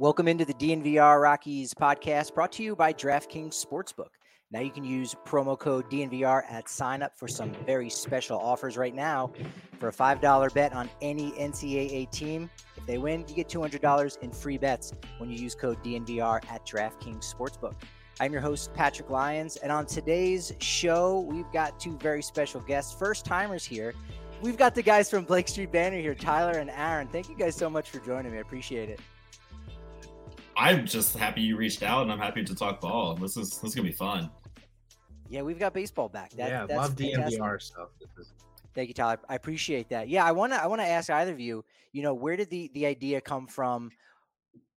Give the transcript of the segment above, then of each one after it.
Welcome into the DNVR Rockies podcast brought to you by DraftKings Sportsbook. Now you can use promo code DNVR at sign up for some very special offers right now. For a $5 bet on any NCAA team, if they win, you get $200 in free bets when you use code DNVR at DraftKings Sportsbook. I'm your host, Patrick Lyons, and on today's show, we've got two very special guests, first timers here. We've got the guys from Blake Street Banner here, Tyler and Aaron. Thank you guys so much for joining me. I appreciate it. I'm just happy you reached out, and I'm happy to talk ball. This is this is gonna be fun. Yeah, we've got baseball back. That, yeah, that's love fantastic. DNVR stuff. Thank you, Tyler. I appreciate that. Yeah, I wanna I wanna ask either of you. You know, where did the the idea come from?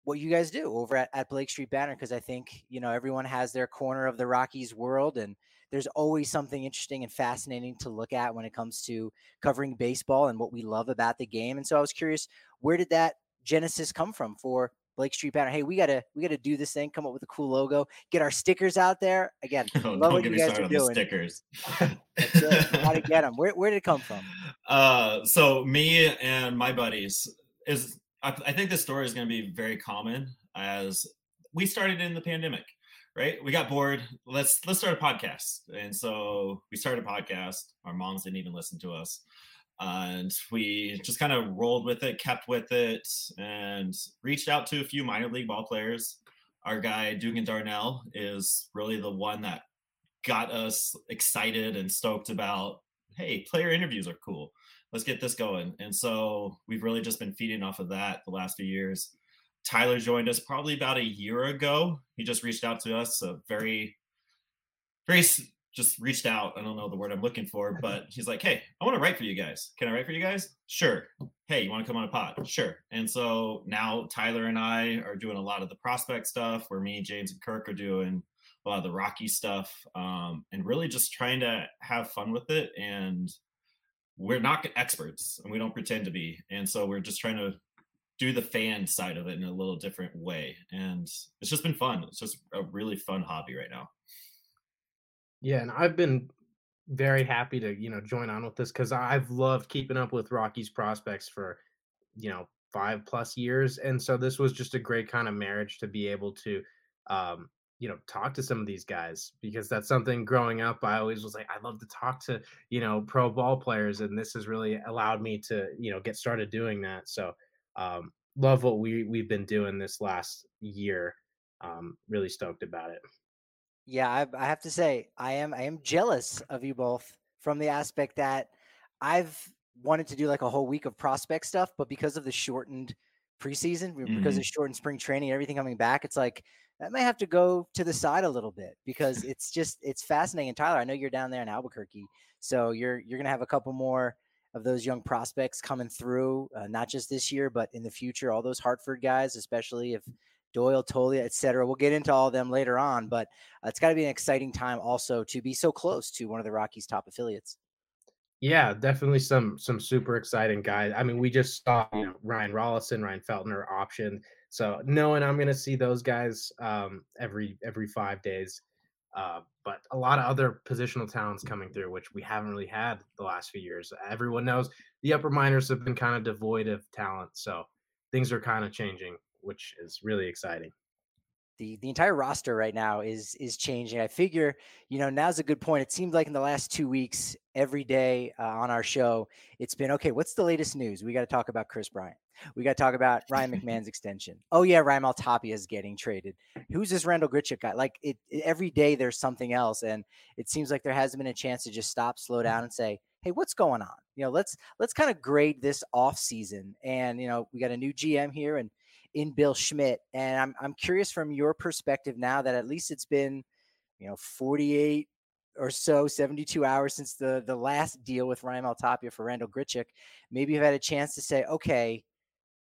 What you guys do over at, at Blake Street Banner? Because I think you know everyone has their corner of the Rockies world, and there's always something interesting and fascinating to look at when it comes to covering baseball and what we love about the game. And so I was curious, where did that genesis come from for Blake Street Banner. Hey, we gotta we gotta do this thing. Come up with a cool logo. Get our stickers out there again. Oh, love what you guys are doing. stickers. How to get them? Where where did it come from? Uh, so me and my buddies is I, I think this story is going to be very common as we started in the pandemic right we got bored let's let's start a podcast and so we started a podcast our moms didn't even listen to us and we just kind of rolled with it, kept with it, and reached out to a few minor league ball players. Our guy Dugan Darnell is really the one that got us excited and stoked about. Hey, player interviews are cool. Let's get this going. And so we've really just been feeding off of that the last few years. Tyler joined us probably about a year ago. He just reached out to us, a very, very just reached out. I don't know the word I'm looking for, but he's like, Hey, I want to write for you guys. Can I write for you guys? Sure. Hey, you want to come on a pod? Sure. And so now Tyler and I are doing a lot of the prospect stuff where me, James, and Kirk are doing a lot of the Rocky stuff um, and really just trying to have fun with it. And we're not experts and we don't pretend to be. And so we're just trying to do the fan side of it in a little different way. And it's just been fun. It's just a really fun hobby right now. Yeah, and I've been very happy to, you know, join on with this because I've loved keeping up with Rockies prospects for, you know, five plus years. And so this was just a great kind of marriage to be able to um, you know, talk to some of these guys because that's something growing up I always was like, I love to talk to, you know, pro ball players. And this has really allowed me to, you know, get started doing that. So um love what we we've been doing this last year. Um, really stoked about it. Yeah, I, I have to say, I am I am jealous of you both from the aspect that I've wanted to do like a whole week of prospect stuff, but because of the shortened preseason, mm-hmm. because of shortened spring training, everything coming back, it's like that may have to go to the side a little bit because it's just it's fascinating. And Tyler, I know you're down there in Albuquerque, so you're you're gonna have a couple more of those young prospects coming through, uh, not just this year, but in the future. All those Hartford guys, especially if Doyle, Toglia, etc. We'll get into all of them later on, but uh, it's got to be an exciting time also to be so close to one of the Rockies' top affiliates. Yeah, definitely some some super exciting guys. I mean, we just saw you know, Ryan Rolison, Ryan Feltner option. So knowing I'm going to see those guys um, every every five days, uh, but a lot of other positional talents coming through, which we haven't really had the last few years. Everyone knows the upper minors have been kind of devoid of talent, so things are kind of changing which is really exciting. the the entire roster right now is is changing. I figure, you know, now's a good point. It seems like in the last two weeks, every day uh, on our show, it's been okay. What's the latest news? We got to talk about Kris Bryant. We got to talk about Ryan McMahon's extension. Oh yeah, Raimel Tapia is getting traded. Who's this Randall Grichuk guy? Like it, it, every day there's something else, and it seems like there hasn't been a chance to just stop, slow down, and say, hey, what's going on? You know, let's let's kind of grade this off season. And you know, we got a new GM here, and in Bill Schmidt. And I'm I'm curious from your perspective now that at least it's been, you know, 48 or so, 72 hours since the the last deal with Raimel Tapia for Randall Grichuk. Maybe you've had a chance to say, okay,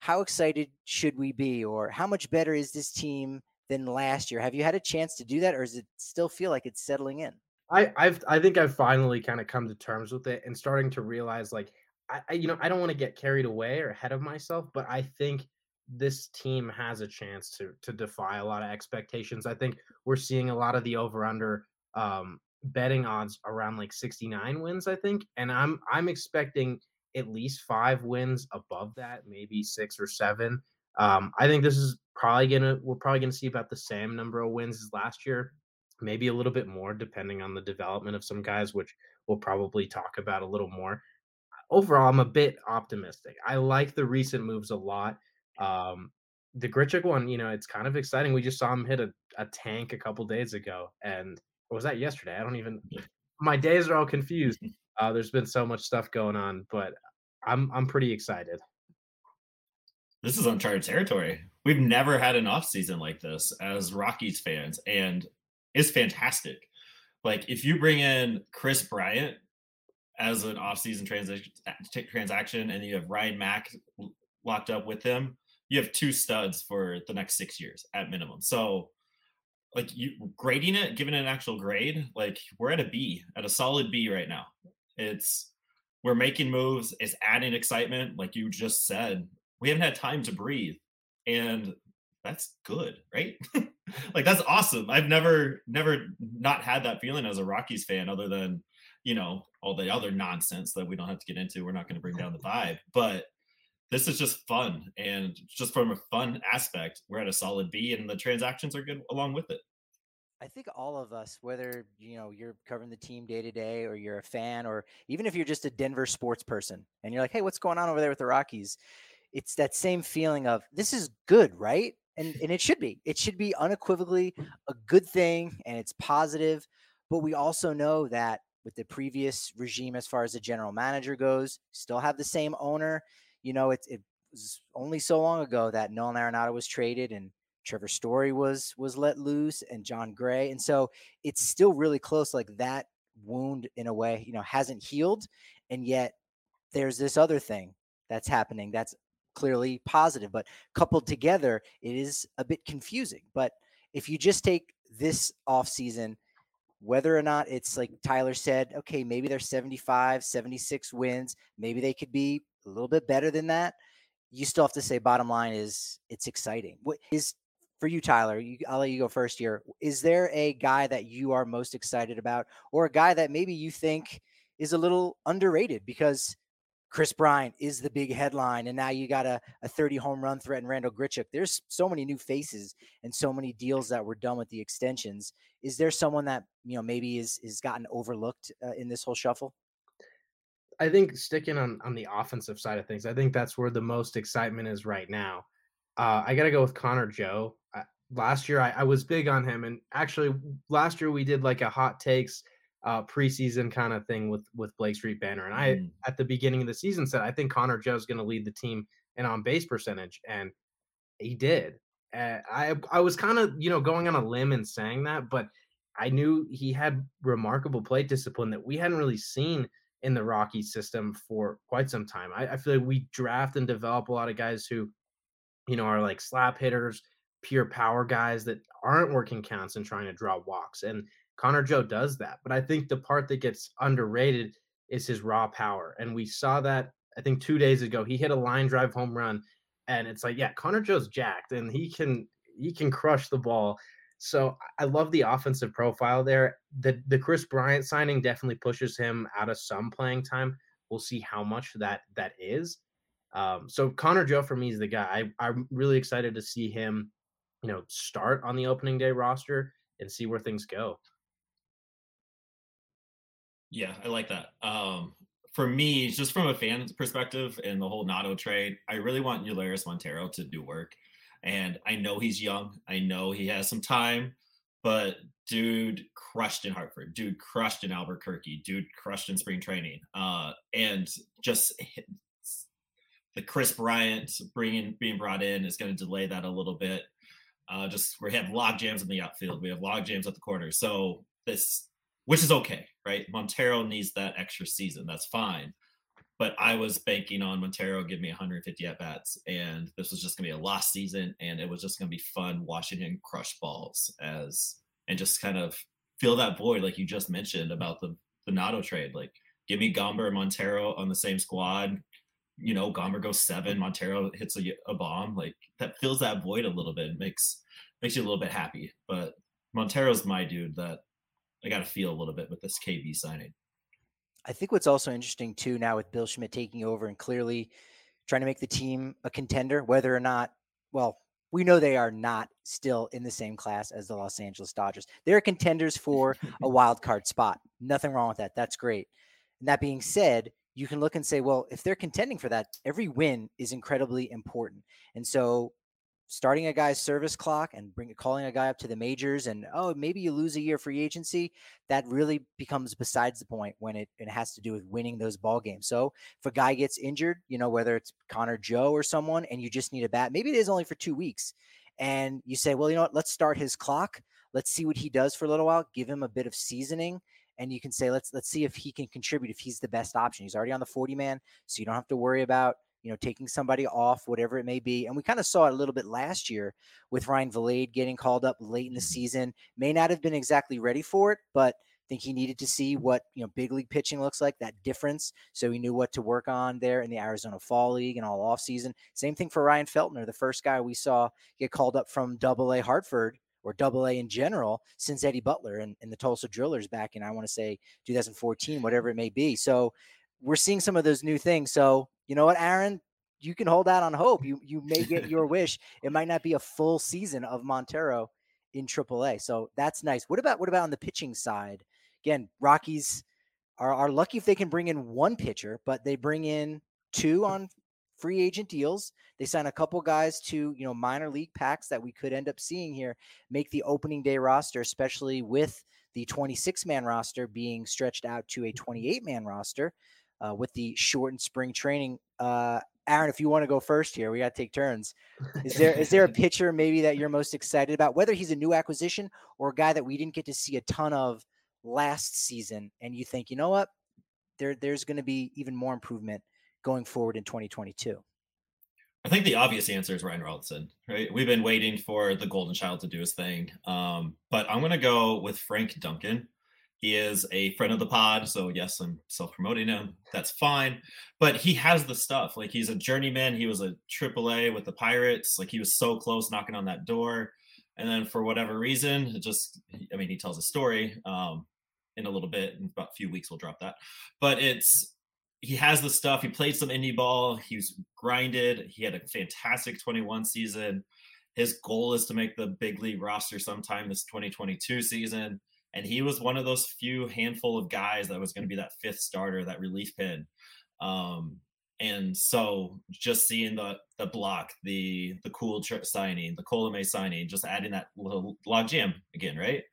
how excited should we be, or how much better is this team than last year? Have you had a chance to do that, or does it still feel like it's settling in? I I've I think I've finally kind of come to terms with it and starting to realize like I you know I don't want to get carried away or ahead of myself, but I think this team has a chance to to defy a lot of expectations. I think we're seeing a lot of the over under um, betting odds around like 69 wins, I think, and I'm I'm expecting at least five wins above that, maybe six or seven. Um, I think this is probably gonna we're probably gonna see about the same number of wins as last year, maybe a little bit more depending on the development of some guys, which we'll probably talk about a little more. Overall, I'm a bit optimistic. I like the recent moves a lot. Um, the Grichuk one, you know, it's kind of exciting. We just saw him hit a, a tank a couple days ago, and was that yesterday? I don't even. My days are all confused. Uh, there's been so much stuff going on, but I'm I'm pretty excited. This is uncharted territory. We've never had an off season like this as Rockies fans, and it's fantastic. Like if you bring in Kris Bryant as an off-season transaction, transaction, and you have Ryan Mack locked up with him, you have two studs for the next six years at minimum. So like you grading it, giving it an actual grade, like we're at a B, at a solid B right now. It's we're making moves, it's adding excitement, like you just said. We haven't had time to breathe. And that's good, right? like that's awesome. I've never never not had that feeling as a Rockies fan other than, you know, all the other nonsense that we don't have to get into. We're not going to bring down the vibe. But this is just fun and just from a fun aspect we're at a solid b and the transactions are good along with it. I think all of us whether you know you're covering the team day to day or you're a fan or even if you're just a denver sports person and you're like hey what's going on over there with the rockies? It's that same feeling of this is good right? And and it should be. It should be unequivocally a good thing and it's positive but we also know that with the previous regime as far as the general manager goes still have the same owner you know, it, it was only so long ago that Nolan Arenado was traded and Trevor Story was was let loose and Jon Gray. And so it's still really close. Like that wound in a way, you know, hasn't healed. And yet there's this other thing that's happening that's clearly positive. But coupled together, it is a bit confusing. But if you just take this off season, whether or not it's like Tyler said, okay, maybe they're 75, 76 wins, maybe they could be a little bit better than that, you still have to say bottom line is it's exciting. What is for you, Tyler? You, I'll let you go first here. Is there a guy that you are most excited about, or a guy that maybe you think is a little underrated because Kris Bryant is the big headline, and now you got a, a 30 home run threat in Randall Grichuk. There's so many new faces and so many deals that were done with the extensions. Is there someone that you know maybe is is gotten overlooked uh, in this whole shuffle? I think sticking on on the offensive side of things, I think that's where the most excitement is right now. Uh, I got to go with Connor Joe. I, last year, I, I, was big on him, and actually, last year we did like a hot takes uh, preseason kind of thing with with Blake Street Banner, and I mm. at the beginning of the season said I think Connor Joe is going to lead the team in on base percentage, and he did. Uh, I I was kind of you know going on a limb and saying that, but I knew he had remarkable plate discipline that we hadn't really seen in the Rocky system for quite some time. I, I, feel like we draft and develop a lot of guys who, you know, are like slap hitters, pure power guys that aren't working counts and trying to draw walks. And Connor Joe does that. But I think the part that gets underrated is his raw power. And we saw that, I think, two days ago. He hit a line drive home run. And it's like, yeah, Connor Joe's jacked and he can he can crush the ball. So I love the offensive profile there. The the Kris Bryant signing definitely pushes him out of some playing time. We'll see how much that that is. Um, so Connor Joe for me is the guy. I, I'm really excited to see him you know, start on the opening day roster and see where things go. Yeah, I like that. Um, for me, just from a fan perspective and the whole Nado trade, I really want Elehuris Montero to do work. And I know he's young. I know he has some time, but dude crushed in Hartford. Dude crushed in Albuquerque. Dude crushed in spring training. Uh, and just the Kris Bryant bringing being brought in is going to delay that a little bit. Uh, just we have log jams in the outfield. We have log jams at the corner. So this, which is okay, right? Montero needs that extra season. That's fine. But I was banking on Montero give me 150 at bats, and this was just gonna be a lost season, and it was just gonna be fun watching him crush balls as and just kind of fill that void, like you just mentioned about the the Nado trade. Like, give me Gomber and Montero on the same squad, you know, Gomber goes seven, Montero hits a, a, bomb, like that fills that void a little bit. It makes makes you a little bit happy. But Montero's my dude that I got to feel a little bit with this KB signing. I think what's also interesting too now with Bill Schmidt taking over and clearly trying to make the team a contender, whether or not, well, we know they are not still in the same class as the Los Angeles Dodgers. They're contenders for a wild card spot. Nothing wrong with that. That's great. And that being said, you can look and say, well, if they're contending for that, every win is incredibly important. And so starting a guy's service clock and bring calling a guy up to the majors and oh maybe you lose a year free agency that really becomes besides the point when it, it has to do with winning those ball games. So if a guy gets injured you know whether it's connor joe or someone and you just need a bat maybe it is only for two weeks and you say well you know what? Let's start his clock. Let's see what he does for a little while. Give him a bit of seasoning and you can say let's let's see if he can contribute if he's the best option. He's already on the 40 man, so you don't have to worry about you know taking somebody off whatever it may be. And we kind of saw it a little bit last year with Ryan Vilade getting called up late in the mm-hmm. season. May not have been exactly ready for it, but I think he needed to see what you know big league pitching looks like that difference so he knew what to work on there in the Arizona Fall League and all off season. Same thing for Ryan Feltner, the first guy we saw get called up from Double A Hartford or double A in general since Eddie Butler and, and the Tulsa Drillers back in, I want to say 2014, whatever it may be. So we're seeing some of those new things. So, you know what, Aaron, you can hold out on hope. You you may get your wish. It might not be a full season of Montero in AAA. So that's nice. What about what about on the pitching side? Again, Rockies are, are lucky if they can bring in one pitcher, but they bring in two on free agent deals. They sign a couple guys to, you know, minor league packs that we could end up seeing here make the opening day roster, especially with the 26 man roster being stretched out to a 28 man roster uh, with the shortened spring training. Uh, Aaron, if you want to go first here, we got to take turns. Is there is there a pitcher maybe that you're most excited about, whether he's a new acquisition or a guy that we didn't get to see a ton of last season, and you think, you know what, there there's going to be even more improvement going forward in 2022? I think the obvious answer is Ryan Robertson, right? We've been waiting for the golden child to do his thing. Um, but I'm going to go with Frank Duncan. He is a friend of the pod. So, yes, I'm self promoting him. That's fine. But he has the stuff. Like, he's a journeyman. He was a AAA with the Pirates. Like, he was so close knocking on that door. And then, for whatever reason, it just, I mean, he tells a story um, in a little bit. In about a few weeks, we'll drop that. But it's, he has the stuff. He played some indie ball. He's grinded. He had a fantastic 21 season. His goal is to make the big league roster sometime this 2022 season. And he was one of those few handful of guys that was going to be that fifth starter, that relief pin. Um, and so just seeing the the block, the the Kuhl tr- signing, the Colome signing, just adding that little log jam again, right?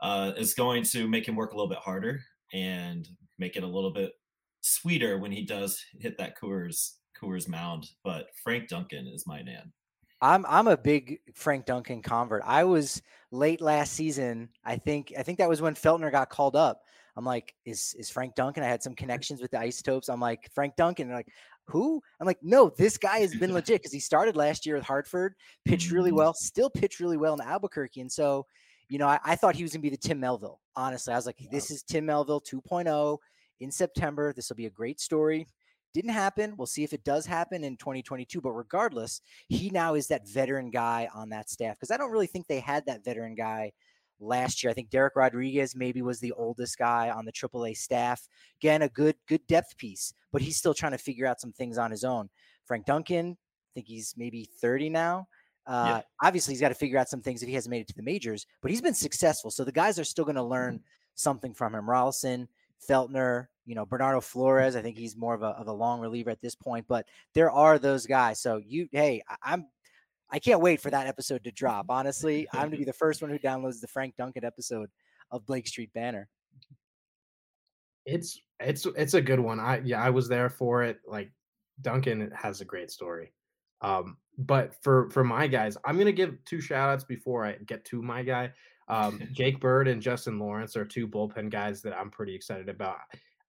Uh, is going to make him work a little bit harder and make it a little bit sweeter when he does hit that Coors Coors mound. But Frank Duncan is my man. I'm I'm a big Frank Duncan convert. I was late last season. I think I think that was when Feltner got called up. I'm like, is is Frank Duncan? I had some connections with the Isotopes. I'm like, Frank Duncan. They're like, who? I'm like, no, this guy has been legit because he started last year with Hartford, pitched really mm-hmm. well, still pitched really well in Albuquerque. And so, you know, I, I thought he was gonna be the Tim Melville. Honestly, I was like, this is Tim Melville 2.0 in September. This will be a great story. Didn't happen. We'll see if it does happen in 2022. But regardless, he now is that veteran guy on that staff because I don't really think they had that veteran guy last year. I think Dereck Rodriguez maybe was the oldest guy on the AAA staff. Again, a good good depth piece, but he's still trying to figure out some things on his own. Frank Duncan, I think he's maybe 30 now. Uh, yeah. Obviously, he's got to figure out some things if he hasn't made it to the majors, but he's been successful. So the guys are still going to learn mm-hmm. something from him. Rolison, Feltner, you know, Bernardo Flores. I think he's more of a, of a long reliever at this point, but there are those guys. So you, hey, I'm, I can't wait for that episode to drop. Honestly, I'm going to be the first one who downloads the Frank Duncan episode of Blake Street Banner. It's it's it's a good one. I yeah, I was there for it. Like Duncan has a great story. Um, but for for my guys, I'm gonna give two shout outs before I get to my guy. Um, Jake Bird and Justin Lawrence are two bullpen guys that I'm pretty excited about.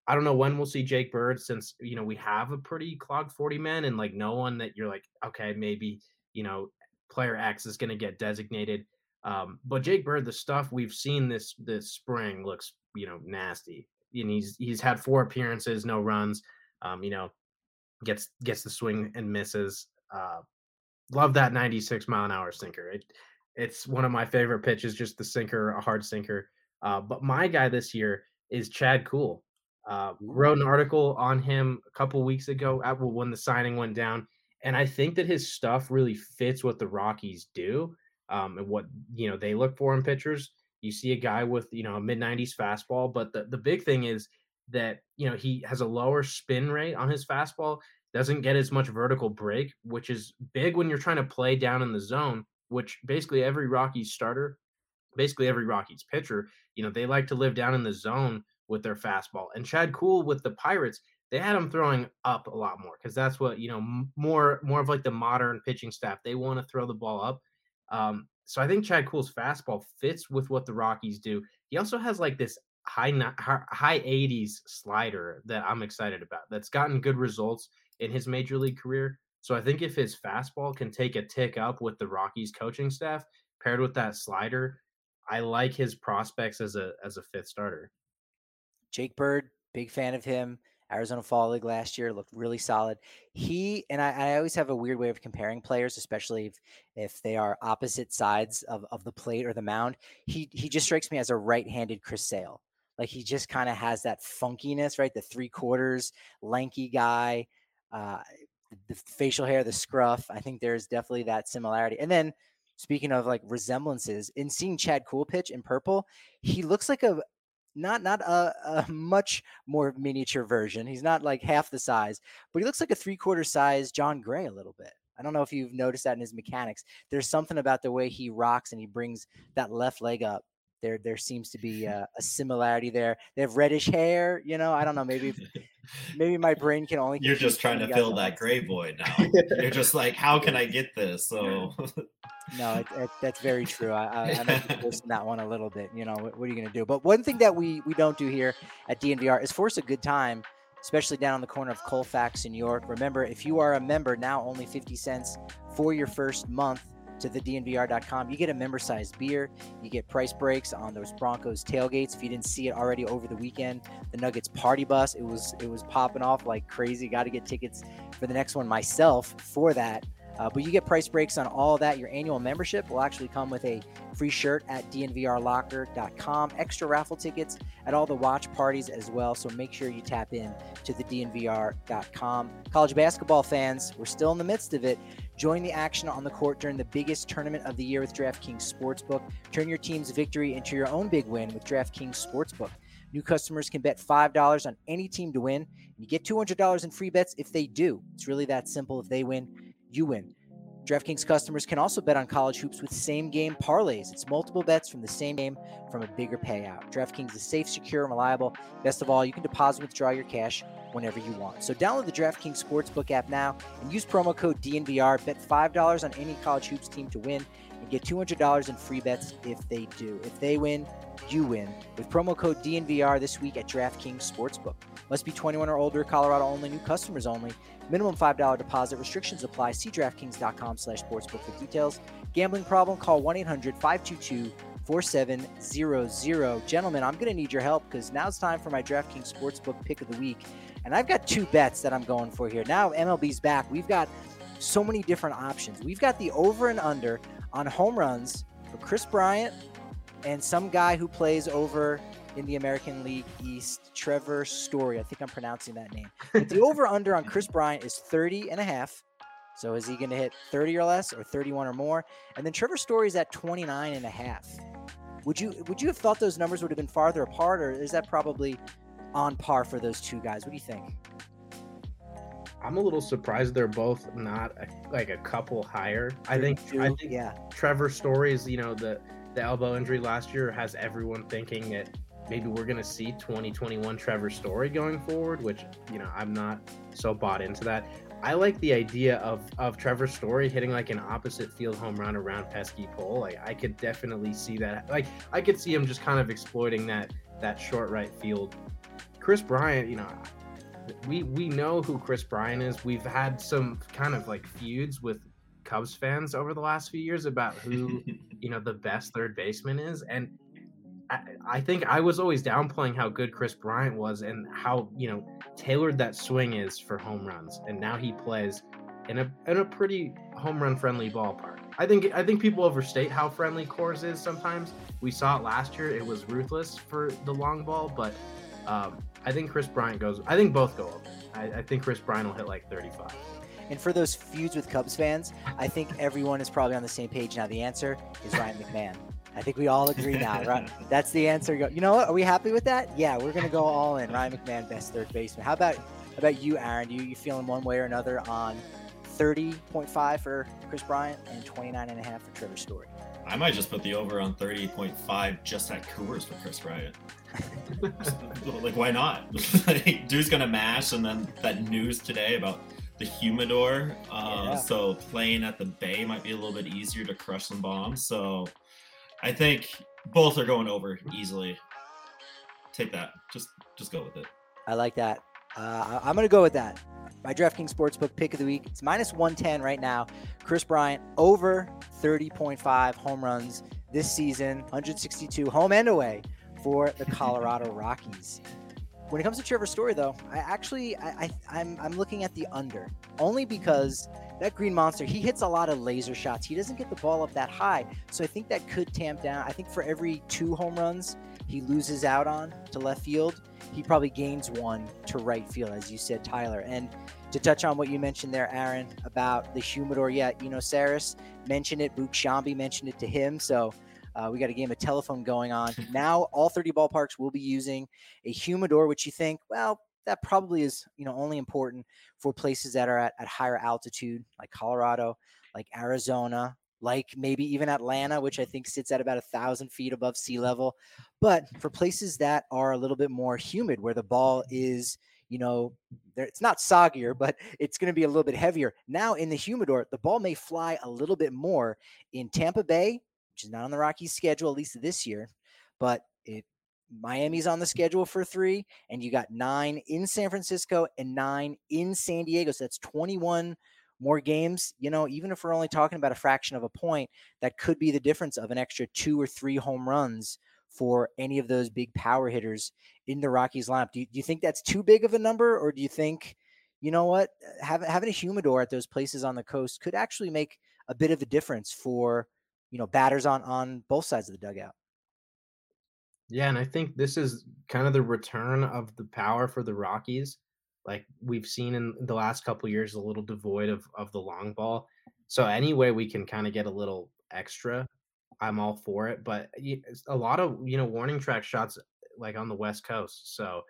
I don't know when we'll see Jake Bird since you know we have a pretty clogged 40 men and like no one that you're like, okay, maybe you know, player X is gonna get designated. Um, but Jake Bird, the stuff we've seen this this spring looks, you know, nasty. And he's he's had four appearances, no runs. Um, you know, gets gets the swing and misses. Uh, love that 96 mile an hour sinker. It it's one of my favorite pitches, just the sinker, a hard sinker. Uh, but my guy this year is Chad Kuhl. Uh, wrote an article on him a couple weeks ago at, when the signing went down, and I think that his stuff really fits what the Rockies do um, and what you know they look for in pitchers. You see a guy with you know a mid 90s fastball, but the the big thing is that you know he has a lower spin rate on his fastball, doesn't get as much vertical break, which is big when you're trying to play down in the zone. Which basically every Rockies starter, basically every Rockies pitcher, you know they like to live down in the zone with their fastball. And Chad Kuhl with the Pirates, they had him throwing up a lot more because that's what you know more more of like the modern pitching staff. They want to throw the ball up. Um, so I think Chad Kuhl's fastball fits with what the Rockies do. He also has like this high high 80s slider that I'm excited about. That's gotten good results in his major league career. So I think if his fastball can take a tick up with the Rockies coaching staff paired with that slider, I like his prospects as a as a fifth starter. Jake Bird, big fan of him. Arizona Fall League last year looked really solid. He and I, I, always have a weird way of comparing players, especially if, if they are opposite sides of, of the plate or the mound. He he just strikes me as a right-handed Chris Sale. Like he just kind of has that funkiness, right? The three quarters, lanky guy, uh, the facial hair, the scruff. I think there's definitely that similarity. And then speaking of like resemblances, in seeing Chad Kuhl pitch in purple, he looks like a not not a, a, much more miniature version. He's not like half the size, but he looks like a three quarter size Jon Gray a little bit. I don't know if you've noticed that in his mechanics. There's something about the way he rocks and he brings that left leg up. There, there seems to be a, a similarity there. They have reddish hair. You know, I don't know. Maybe, maybe my brain can only. You're just trying to fill that gray void now. You're just like, how can I get this? So. no, it, it, that's very true. I, I, I might be that one a little bit. You know, what, what are you going to do? But one thing that we we don't do here at DNVR is force a good time, especially down on the corner of Colfax in York. Remember, if you are a member now, only fifty cents for your first month to the DNVR.com. You get a member sized beer. You get price breaks on those Broncos tailgates. If you didn't see it already over the weekend, the Nuggets party bus, it was it was popping off like crazy. Got to get tickets for the next one myself for that. Uh, but you get price breaks on all that. Your annual membership will actually come with a free shirt at dnvrlocker.com, extra raffle tickets at all the watch parties as well. So make sure you tap in to the dnvr.com. College basketball fans, we're still in the midst of it. Join the action on the court during the biggest tournament of the year with DraftKings Sportsbook. Turn your team's victory into your own big win with DraftKings Sportsbook. New customers can bet $5 on any team to win. And you get $200 in free bets if they do. It's really that simple. If they win, you win. DraftKings customers can also bet on college hoops with same game parlays. It's multiple bets from the same game from a bigger payout. DraftKings is safe, secure, and reliable. Best of all, you can deposit and withdraw your cash whenever you want. So download the DraftKings Sportsbook app now and use promo code DNVR. Bet $5 on any college hoops team to win and get $200 in free bets if they do. If they win, you win with promo code DNVR this week at DraftKings Sportsbook. Must be 21 or older, Colorado only, new customers only. Minimum $5 deposit. Restrictions apply. See DraftKings.com slash sportsbook for details. Gambling problem? Call 1-800-522-4700. Gentlemen, I'm going to need your help because now it's time for my DraftKings Sportsbook pick of the week. And I've got two bets that I'm going for here. Now MLB's back. We've got so many different options. We've got the over and under on home runs for Kris Bryant and some guy who plays over in the American League East, Trevor Story. I think I'm pronouncing that name. But the over under on Kris Bryant is 30 and a half. So is he going to hit 30 or less or 31 or more? And then Trevor Story's at 29 and a half. Would you would you have thought those numbers would have been farther apart, or is that probably on par for those two guys? What do you think? I'm a little surprised they're both not a, like a couple higher. I think I think yeah. Trevor Story's, you know, the the elbow injury last year has everyone thinking that maybe we're going to see 2021 Trevor Story going forward, which, you know, I'm not so bought into that. I like the idea of of Trevor Story hitting like an opposite field home run around pesky pole. Like I could definitely see that. Like I could see him just kind of exploiting that that short right field. Kris Bryant, you know, we we know who Kris Bryant is. We've had some kind of like feuds with Cubs fans over the last few years about who you know the best third baseman is, and I, I think I was always downplaying how good Kris Bryant was and how you know tailored that swing is for home runs, and now he plays in a in a pretty home run friendly ballpark. I think I think people overstate how friendly Coors is sometimes. We saw it last year; it was ruthless for the long ball, but um, I think Kris Bryant goes. I think both go over. I, I think Kris Bryant will hit like 35. And for those feuds with Cubs fans, I think everyone is probably on the same page now. The answer is Ryan McMahon. I think we all agree now, right? That's the answer. You know what? Are we happy with that? Yeah, we're gonna go all in. Ryan McMahon, best third baseman. How about how about you, Aaron? You you feeling one way or another on 30.5 for Kris Bryant and 29.5 for Trevor Story? I might just put the over on 30.5 just at Coors for Kris Bryant. like, why not? dude's gonna mash, and then that news today about the humidor. Uh, yeah. So playing at the bay might be a little bit easier to crush some bombs. So I think both are going over easily. Take that. Just just go with it. I like that. Uh, I'm going to go with that. My DraftKings Sportsbook pick of the week. It's minus 110 right now. Kris Bryant over 30.5 home runs this season, 162 home and away for the Colorado Rockies. When it comes to Trevor Story, though, I actually I, I I'm I'm looking at the under only because that green monster he hits a lot of laser shots. He doesn't get the ball up that high, so I think that could tamp down. I think for every two home runs he loses out on to left field, he probably gains one to right field, as you said, Tyler. And to touch on what you mentioned there, Aaron, about the humidor, yeah, you know, Sarris mentioned it, Boog Sciambi mentioned it to him, so uh, we got a game of telephone going on. now, all 30 ballparks will be using a humidor, which you think, well, that probably is, you know, only important for places that are at, at higher altitude, like Colorado, like Arizona, like maybe even Atlanta, which I think sits at about a thousand feet above sea level. But for places that are a little bit more humid, where the ball is, you know, it's not soggier, but it's going to be a little bit heavier. Now in the humidor, the ball may fly a little bit more in Tampa Bay which is not on the Rockies schedule, at least this year. But it Miami's on the schedule for three, and you got nine in San Francisco and nine in San Diego. So that's 21 more games. You know, even if we're only talking about a fraction of a point, that could be the difference of an extra two or three home runs for any of those big power hitters in the Rockies lineup. Do you, do you think that's too big of a number, or do you think, you know what, uh, having having a humidor at those places on the coast could actually make a bit of a difference for you know batters on on both sides of the dugout. Yeah, and I think this is kind of the return of the power for the Rockies. Like we've seen in the last couple years, a little devoid of of the long ball. So any way we can kind of get a little extra, I'm all for it. But a lot of you know warning track shots like on the West Coast, so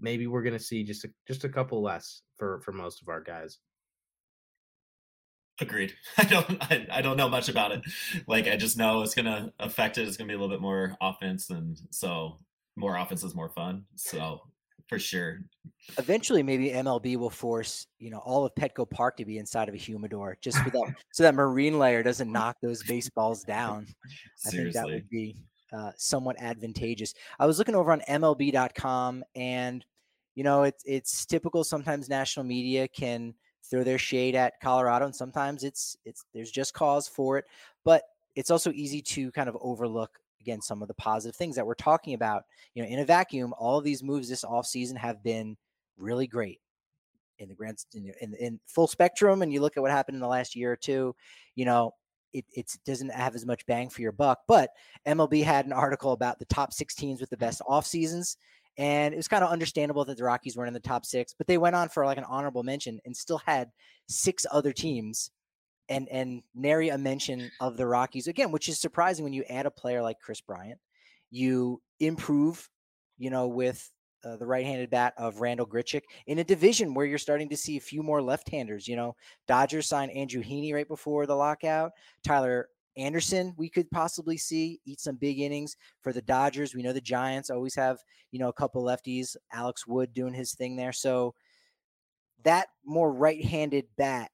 maybe we're gonna see just a, just a couple less for for most of our guys. Agreed. I don't. I, I, don't know much about it. Like I just know it's gonna affect it. It's gonna be a little bit more offense, and so more offense is more fun. So for sure. Eventually, maybe MLB will force you know all of Petco Park to be inside of a humidor, just for that, so that marine layer doesn't knock those baseballs down. I think that would be uh, somewhat advantageous. I was looking over on MLB.com, and you know it's it's typical. Sometimes national media can throw their shade at Colorado, and sometimes it's it's there's just cause for it. But it's also easy to kind of overlook again some of the positive things that we're talking about. You know, in a vacuum, all of these moves this offseason have been really great in the grand in, in, in full spectrum. And you look at what happened in the last year or two. You know, it it doesn't have as much bang for your buck. But MLB had an article about the top six teams with the best off seasons, And it was kind of understandable that the Rockies weren't in the top six, but they went on for like an honorable mention and still had six other teams and and nary a mention of the Rockies again, which is surprising when you add a player like Kris Bryant. You improve, you know, with uh, the right-handed bat of Randall Grichuk in a division where you're starting to see a few more left-handers. You know, Dodgers signed Andrew Heaney right before the lockout. Tyler Anderson, we could possibly see eat some big innings for the Dodgers. We know the Giants always have, you know, a couple lefties. Alex Wood doing his thing there. So that more right-handed bat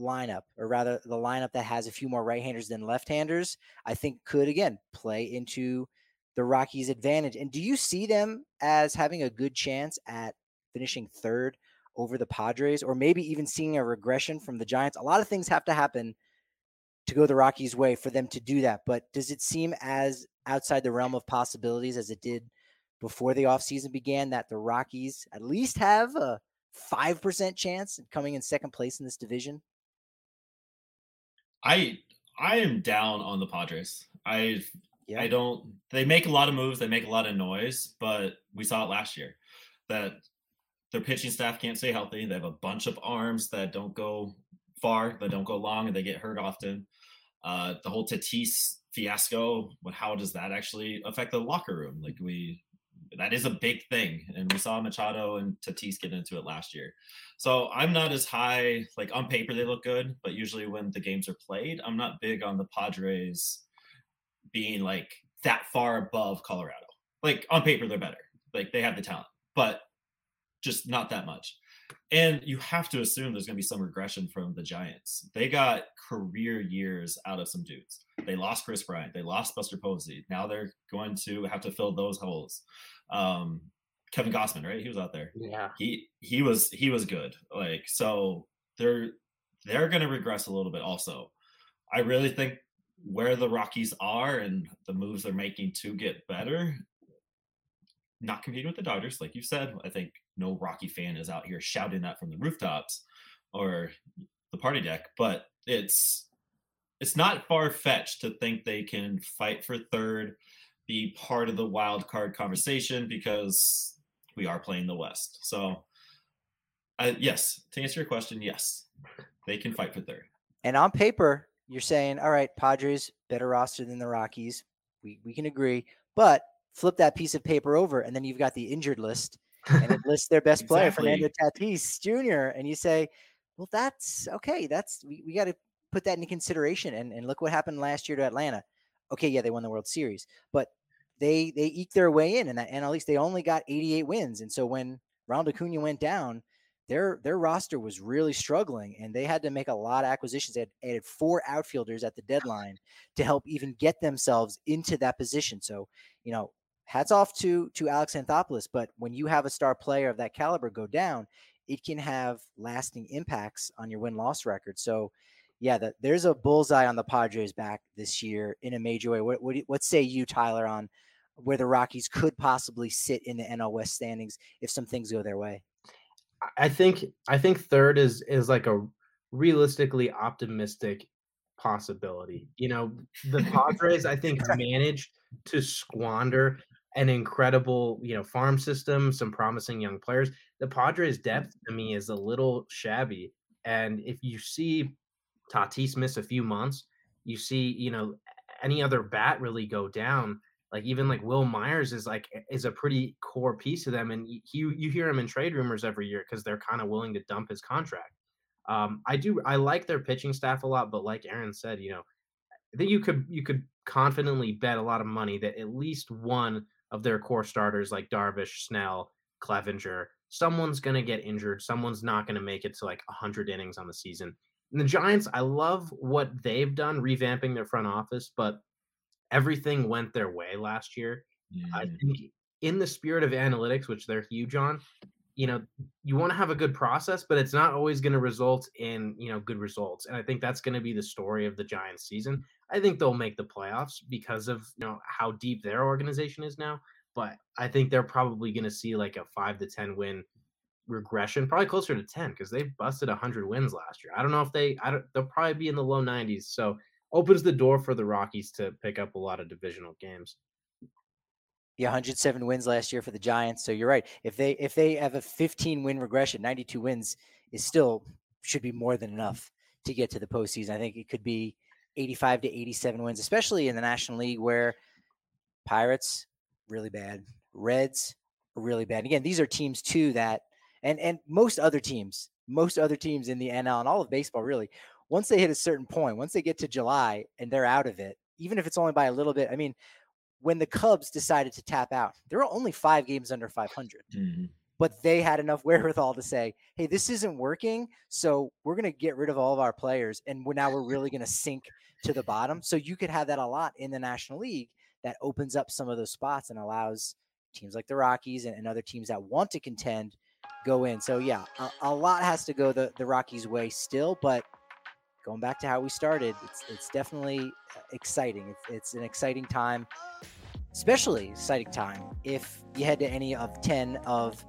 lineup, or rather the lineup that has a few more right-handers than left-handers, I think could again play into the Rockies' advantage. And do you see them as having a good chance at finishing third over the Padres, or maybe even seeing a regression from the Giants? A lot of things have to happen to go the Rockies' way for them to do that. But does it seem as outside the realm of possibilities as it did before the offseason began that the Rockies at least have a 5% chance of coming in second place in this division? I I am down on the Padres. I yeah. I don't. They make a lot of moves. They make a lot of noise, but we saw it last year that their pitching staff can't stay healthy. They have a bunch of arms that don't go far, that don't go long, and they get hurt often. Uh, the whole Tatis fiasco. How does that actually affect the locker room? Like we, that is a big thing, and we saw Machado and Tatis get into it last year. So I'm not as high. Like on paper, they look good, but usually when the games are played, I'm not big on the Padres being like that far above Colorado. Like on paper, they're better. Like they have the talent, but just not that much. And you have to assume there's going to be some regression from the Giants. They got career years out of some dudes. They lost Kris Bryant. They lost Buster Posey. Now they're going to have to fill those holes. Um, Kevin Gausman, right? He was out there. Yeah. He he was he was good. Like so, they're they're going to regress a little bit. Also, I really think where the Rockies are and the moves they're making to get better, not competing with the Dodgers, like you said. I think no Rocky fan is out here shouting that from the rooftops or the party deck, but it's it's not far fetched to think they can fight for third, be part of the wild card conversation because we are playing the West. So, uh, yes, to answer your question, yes, they can fight for third. And on paper, you're saying, all right, Padres better roster than the Rockies. We we can agree, but flip that piece of paper over, and then you've got the injured list, and it lists their best exactly. player, Fernando Tatis Jr., and you say, well, that's okay. That's we, we got to put that into consideration. And and look what happened last year to Atlanta. Okay, yeah, they won the World Series, but they they eked their way in, and that and at least they only got 88 wins. And so when Ronald Acuna went down, their their roster was really struggling and they had to make a lot of acquisitions. They had added four outfielders at the deadline to help even get themselves into that position. So, you know, hats off to to Alex Anthopoulos, but when you have a star player of that caliber go down, it can have lasting impacts on your win-loss record. So, yeah, the, there's a bullseye on the Padres back this year in a major way. What what, what say you, Tyler, on where the Rockies could possibly sit in the NL West standings if some things go their way? I think I think third is is like a realistically optimistic possibility. You know, the Padres I think managed to squander an incredible, you know, farm system, some promising young players. The Padres depth to me is a little shabby. And if you see Tatis miss a few months, you see, you know, any other bat really go down, like even like Wil Myers is like is a pretty core piece of them, and you you hear him in trade rumors every year because they're kind of willing to dump his contract. Um, I do I like their pitching staff a lot, but like Aaron said, you know, I think you could you could confidently bet a lot of money that at least one of their core starters, like Darvish, Snell, Clevinger, someone's gonna get injured. Someone's not gonna make it to like hundred innings on the season. And the Giants, I love what they've done revamping their front office, but everything went their way last year. Mm-hmm. I think in the spirit of analytics, which they're huge on, you know, you want to have a good process, but it's not always going to result in, you know, good results. And I think that's going to be the story of the Giants season. I think they'll make the playoffs because of, you know, how deep their organization is now. But I think they're probably going to see like a five to 10 win regression, probably closer to 10 because they busted 100 wins last year. I don't know if they, I don't, they'll probably be in the low 90s. So opens the door for the Rockies to pick up a lot of divisional games. Yeah, 107 wins last year for the Giants. So you're right. If they if they have a 15 win regression, 92 wins is still should be more than enough to get to the postseason. I think it could be 85 to 87 wins, especially in the National League where Pirates really bad, Reds really bad. Again, these are teams too that and and most other teams, most other teams in the NL and all of baseball really, once they hit a certain point, once they get to July and they're out of it, even if it's only by a little bit. I mean, when the Cubs decided to tap out, there were only five games under 500. Mm-hmm. But they had enough wherewithal to say, "Hey, this isn't working, so we're going to get rid of all of our players, and we're, now we're really going to sink to the bottom." So you could have that a lot in the National League. That opens up some of those spots and allows teams like the Rockies and, and other teams that want to contend go in. So yeah, a, a lot has to go the, the Rockies' way still, but going back to how we started, it's it's definitely uh, exciting. It's, it's an exciting time, especially exciting time if you head to any of ten of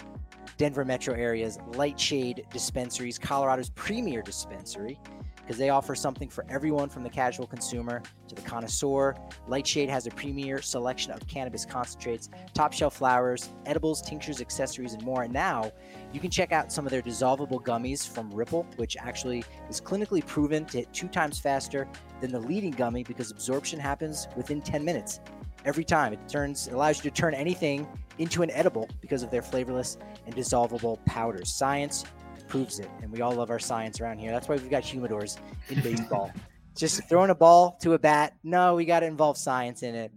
Denver metro areas Lightshade dispensaries, Colorado's premier dispensary because they offer something for everyone from the casual consumer to the connoisseur. Lightshade has a premier selection of cannabis concentrates, top shelf flowers, edibles, tinctures, accessories, and more. And now you can check out some of their dissolvable gummies from Ripple, which actually is clinically proven to hit two times faster than the leading gummy because absorption happens within 10 minutes every time. It turns it allows you to turn anything into an edible because of their flavorless and dissolvable powders. Science proves it. And we all love our science around here. That's why we've got humidors in baseball. Just throwing a ball to a bat. No, we got to involve science in it.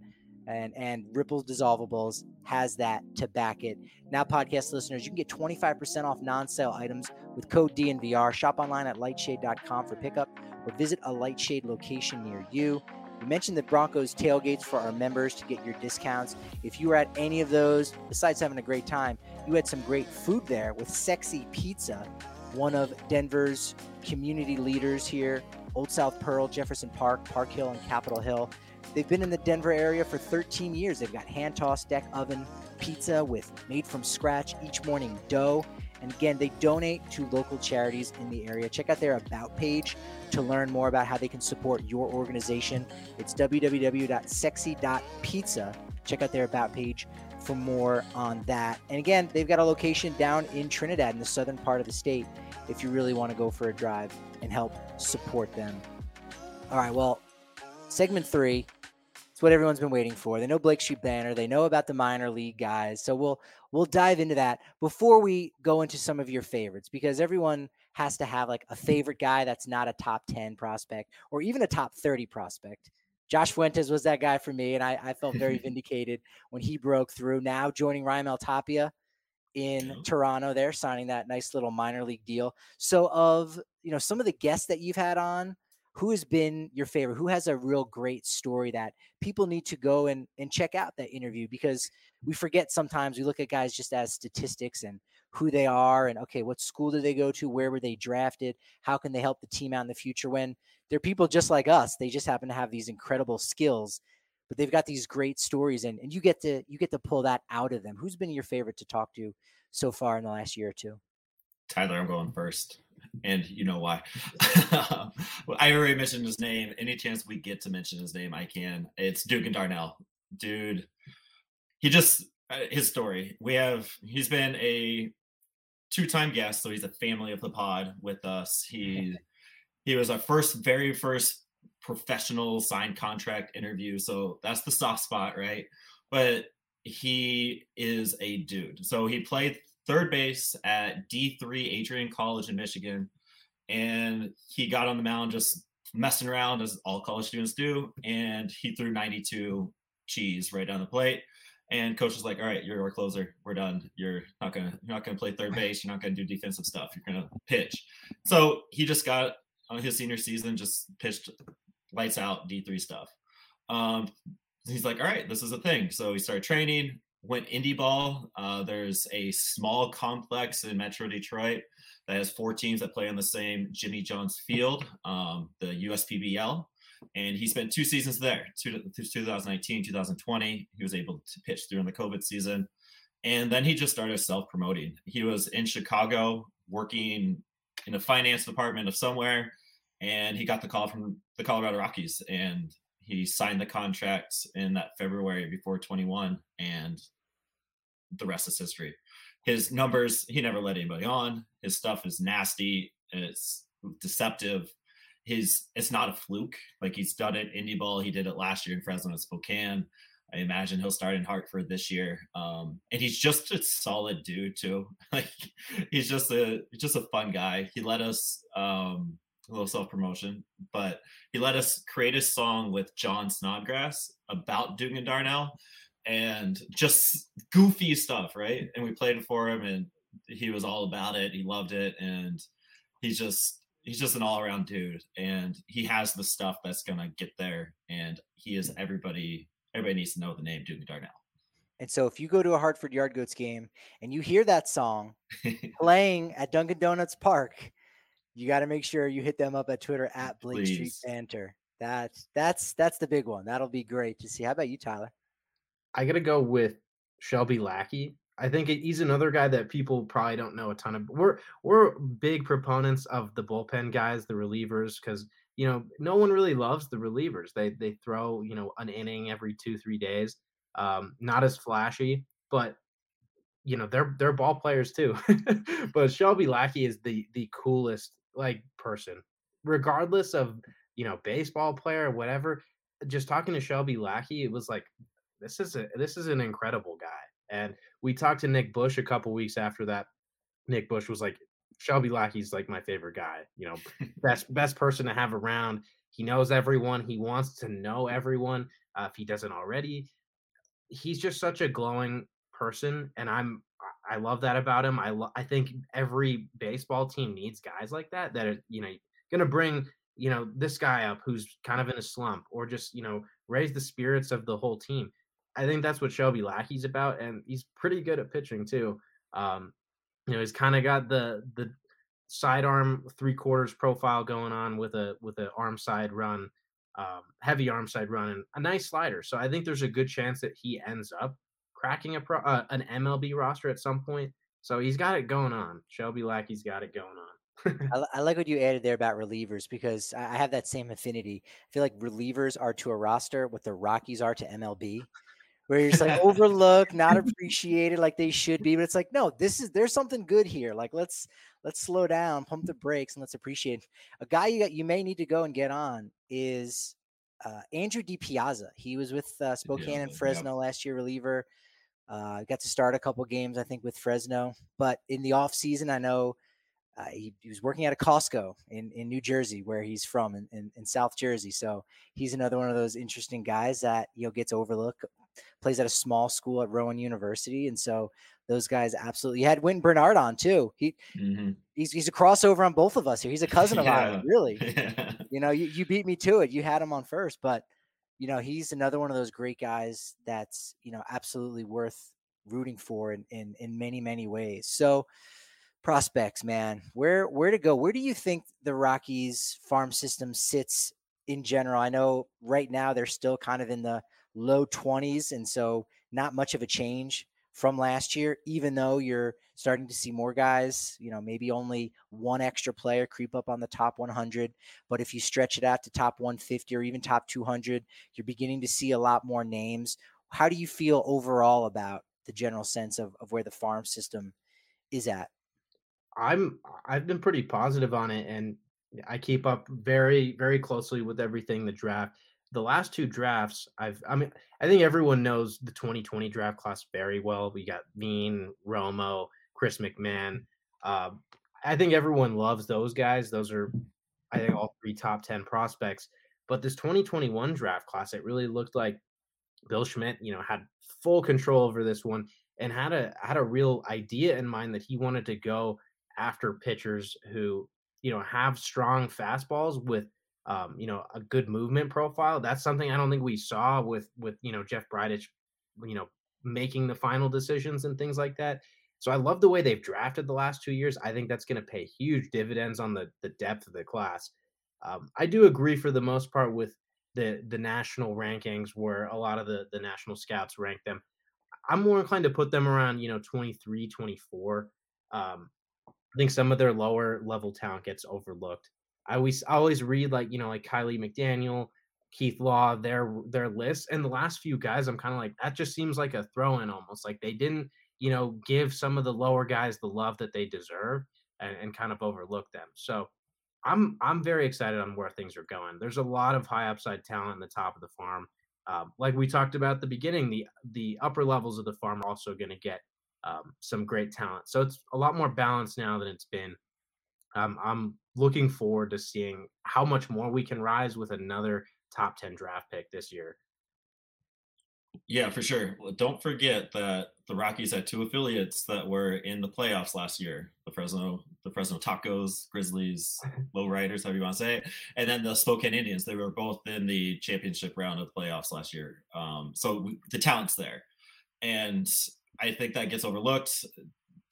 And and Ripple Dissolvables has that to back it. Now, podcast listeners, you can get 25% off non-sale items with code DNVR. Shop online at lightshade.com for pickup or visit a Lightshade location near you. We mentioned the Broncos tailgates for our members to get your discounts. If you were at any of those, besides having a great time, you had some great food there with Sexy Pizza, one of Denver's community leaders here, Old South Pearl, Jefferson Park, Park Hill, and Capitol Hill. They've been in the Denver area for 13 years. They've got hand tossed deck oven pizza with made from scratch each morning dough. And again, they donate to local charities in the area. Check out their About page to learn more about how they can support your organization. It's www.sexy.pizza. Check out their About page for more on that. And again, they've got a location down in Trinidad in the southern part of the state if you really want to go for a drive and help support them. All right, well, segment three. It's what everyone's been waiting for. They know Blake Street Banter. They know about the minor league guys. So we'll we'll dive into that before we go into some of your favorites because everyone has to have like a favorite guy that's not a top 10 prospect or even a top 30 prospect. Josh Fuentes was that guy for me, and I, I felt very vindicated when he broke through. Now joining Raimel Tapia in Toronto, there signing that nice little minor league deal. So, of you know some of the guests that you've had on, who has been your favorite? Who has a real great story that people need to go and and check out that interview because we forget sometimes we look at guys just as statistics and who they are and okay, what school did they go to? Where were they drafted? How can they help the team out in the future when they're people just like us. They just happen to have these incredible skills, but they've got these great stories and, and you get to you get to pull that out of them. Who's been your favorite to talk to so far in the last year or two? Tyler, I'm going first. And you know why. I already mentioned his name. Any chance we get to mention his name, I can. It's Dugan Darnell. Dude, he just uh, his story. We have he's been a two-time guest, so he's a family of the pod with us. He he was our first, very first professional signed contract interview. So that's the soft spot, right? But he is a dude. So he played third base at D3 Adrian College in Michigan. And he got on the mound just messing around as all college students do. And he threw 92 cheese right down the plate. And coach was like, "All right, you're our closer. We're done. You're not gonna you're not gonna play third base. You're not gonna do defensive stuff. You're gonna pitch." So he just got on his senior season, just pitched lights out D3 stuff. Um, he's like, all right, this is a thing. So he started training, went indie ball. Uh, there's a small complex in Metro Detroit that has four teams that play on the same Jimmy Johns field, um, the USPBL. And he spent two seasons there, two, 2019, 2020. He was able to pitch during the COVID season. And then he just started self promoting. He was in Chicago working in a finance department of somewhere and he got the call from the Colorado Rockies and He signed the contracts in that February before 21, and the rest is history. His numbers, he never let anybody on. His stuff is nasty. It's deceptive. His it's not a fluke. Like he's done it indie ball. He did it last year in Fresno and Spokane. I imagine he'll start in Hartford this year. Um, and he's just a solid dude too. like he's just a just a fun guy. He let us um, a little self promotion, but he let us create a song with John Snodgrass about Dugan Darnell and just goofy stuff, right? And we played it for him and he was all about it. He loved it. And he's just he's just an all around dude. And he has the stuff that's gonna get there. And he is everybody everybody needs to know the name Dugan Darnell. And so if you go to a Hartford Yard Goats game and you hear that song playing at Dunkin' Donuts Park, you got to make sure you hit them up at Twitter at Blake Please. Street Banter. That's that's that's the big one. That'll be great to see. How about you, Tyler? I gotta go with Shelby Lackey. I think he's another guy that people probably don't know a ton of. We're we're big proponents of the bullpen guys, the relievers, because you know no one really loves the relievers. They they throw you know an inning every two three days. Um, not as flashy, but you know they're they're ball players too. but Shelby Lackey is the the coolest like person, regardless of you know baseball player or whatever. Just talking to Shelby Lackey, it was like this is a this is an incredible guy. And we talked to Nick Bush a couple weeks after that. Nick Bush was like, Shelby Lackey's like my favorite guy. You know, best best person to have around. He knows everyone. He wants to know everyone. Uh, if he doesn't already, he's just such a glowing person, and I'm I love that about him. I lo- I think every baseball team needs guys like that that are you know going to bring you know this guy up who's kind of in a slump or just you know raise the spirits of the whole team. I think that's what Shelby Lackey's about, and he's pretty good at pitching too. Um, you know, he's kind of got the the sidearm three quarters profile going on with a with an arm side run, um, heavy arm side run, and a nice slider. So I think there's a good chance that he ends up cracking a pro, uh, an MLB roster at some point. So he's got it going on. Shelby Lackey's got it going on. I, I, like what you added there about relievers because I have that same affinity. I feel like relievers are to a roster what the Rockies are to MLB where you're just like overlooked, not appreciated like they should be. But it's like, no, this is there's something good here. Like let's let's slow down, pump the brakes, and let's appreciate. A guy you got you may need to go and get on is uh, Andrew DiPiazza. He was with uh, Spokane yeah, and Fresno yeah. last year, reliever. Uh, got to start a couple games, I think, with Fresno. But in the off season, I know uh, he, he, was working at a Costco in, in New Jersey, where he's from, in, in, in, South Jersey. So he's another one of those interesting guys that you know gets overlooked. Plays at a small school at Rowan University, and so those guys absolutely. You had Wynton Bernard on too. He mm-hmm. he's he's a crossover on both of us here. He's a cousin of yeah. ours, really. Yeah. You know, you, you beat me to it. You had him on first, but you know he's another one of those great guys that's you know absolutely worth rooting for in in, in many many ways. So prospects, man. Where where to go? Where do you think the Rockies farm system sits in general? I know right now they're still kind of in the low 20s and so not much of a change from last year even though you're starting to see more guys, you know, maybe only one extra player creep up on the top 100, but if you stretch it out to top 150 or even top 200, you're beginning to see a lot more names. How do you feel overall about the general sense of, of where the farm system is at? I'm I've been pretty positive on it, and I keep up very very closely with everything the draft. The last two drafts, I've I mean I think everyone knows the 2020 draft class very well. We got Veen, Romo, Chris McMahon. Uh, I think everyone loves those guys. Those are I think all three top 10 prospects. But this 2021 draft class, it really looked like Bill Schmidt, you know, had full control over this one and had a had a real idea in mind that he wanted to go after pitchers who you know have strong fastballs with um, you know a good movement profile. That's something I don't think we saw with with you know Jeff Bridich, you know making the final decisions and things like that. So I love the way they've drafted the last two years. I think that's going to pay huge dividends on the the depth of the class. Um, I do agree for the most part with the the national rankings where a lot of the the national scouts rank them. I'm more inclined to put them around you know 23, 24. Um, I think some of their lower level talent gets overlooked. I always I always read like you know like Kiley McDaniel, Keith Law, their their list. And the last few guys, I'm kind of like, that just seems like a throw-in almost. Like they didn't, you know, give some of the lower guys the love that they deserve and, and kind of overlook them. So I'm I'm very excited on where things are going. There's a lot of high upside talent in the top of the farm. Um, like we talked about at the beginning, the the upper levels of the farm are also going to get um, some great talent. So it's a lot more balanced now than it's been. Um, I'm looking forward to seeing how much more we can rise with another top 10 draft pick this year. Yeah, for sure. Don't forget that the Rockies had two affiliates that were in the playoffs last year: the Fresno, the Fresno Tacos, Grizzlies, Lowriders, however you want to say it, and then the Spokane Indians. They were both in the championship round of the playoffs last year. Um, so we, the talent's there, and I think that gets overlooked.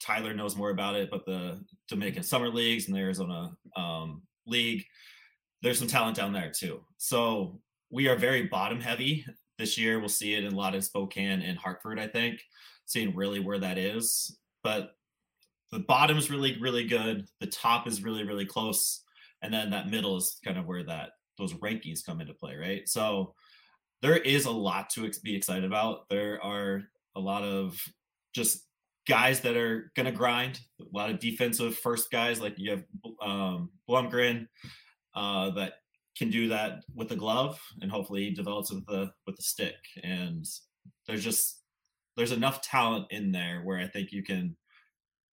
Tyler knows more about it, but the Dominican Summer Leagues and the Arizona um, League, there's some talent down there too. So we are very bottom heavy this year. We'll see it in a lot of Spokane and Hartford, I think, seeing really where that is. But the bottom is really, really good. The top is really, really close. And then that middle is kind of where that those rankings come into play, right? So there is a lot to be excited about. There are a lot of just guys that are going to grind. A lot of defensive first guys like you have um, Blomgren uh, that can do that with the glove, and hopefully he develops with the with the stick. And there's just there's enough talent in there where I think you can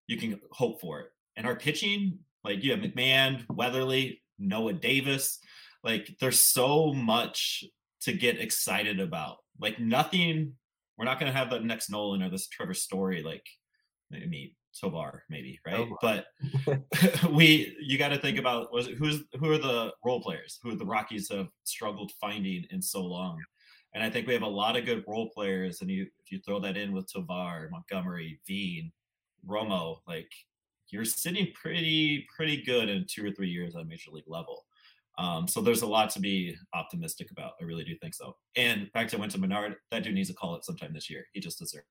you can hope for it. And our pitching, like you have McMahon, Weatherly, Noah Davis, like there's so much to get excited about. Like nothing we're not going to have the next Nolan or this Trevor Story like maybe Tovar maybe right, but we you got to think about was it, who's who are the role players who the Rockies have struggled finding in so long, and I think we have a lot of good role players, and you if you throw that in with Tovar, Montgomery, Veen, Romo, like you're sitting pretty pretty good in two or three years at major league level. Um, so there's a lot to be optimistic about. I really do think so. And back to Wynton Bernard, that dude needs a call up sometime this year. He just deserves.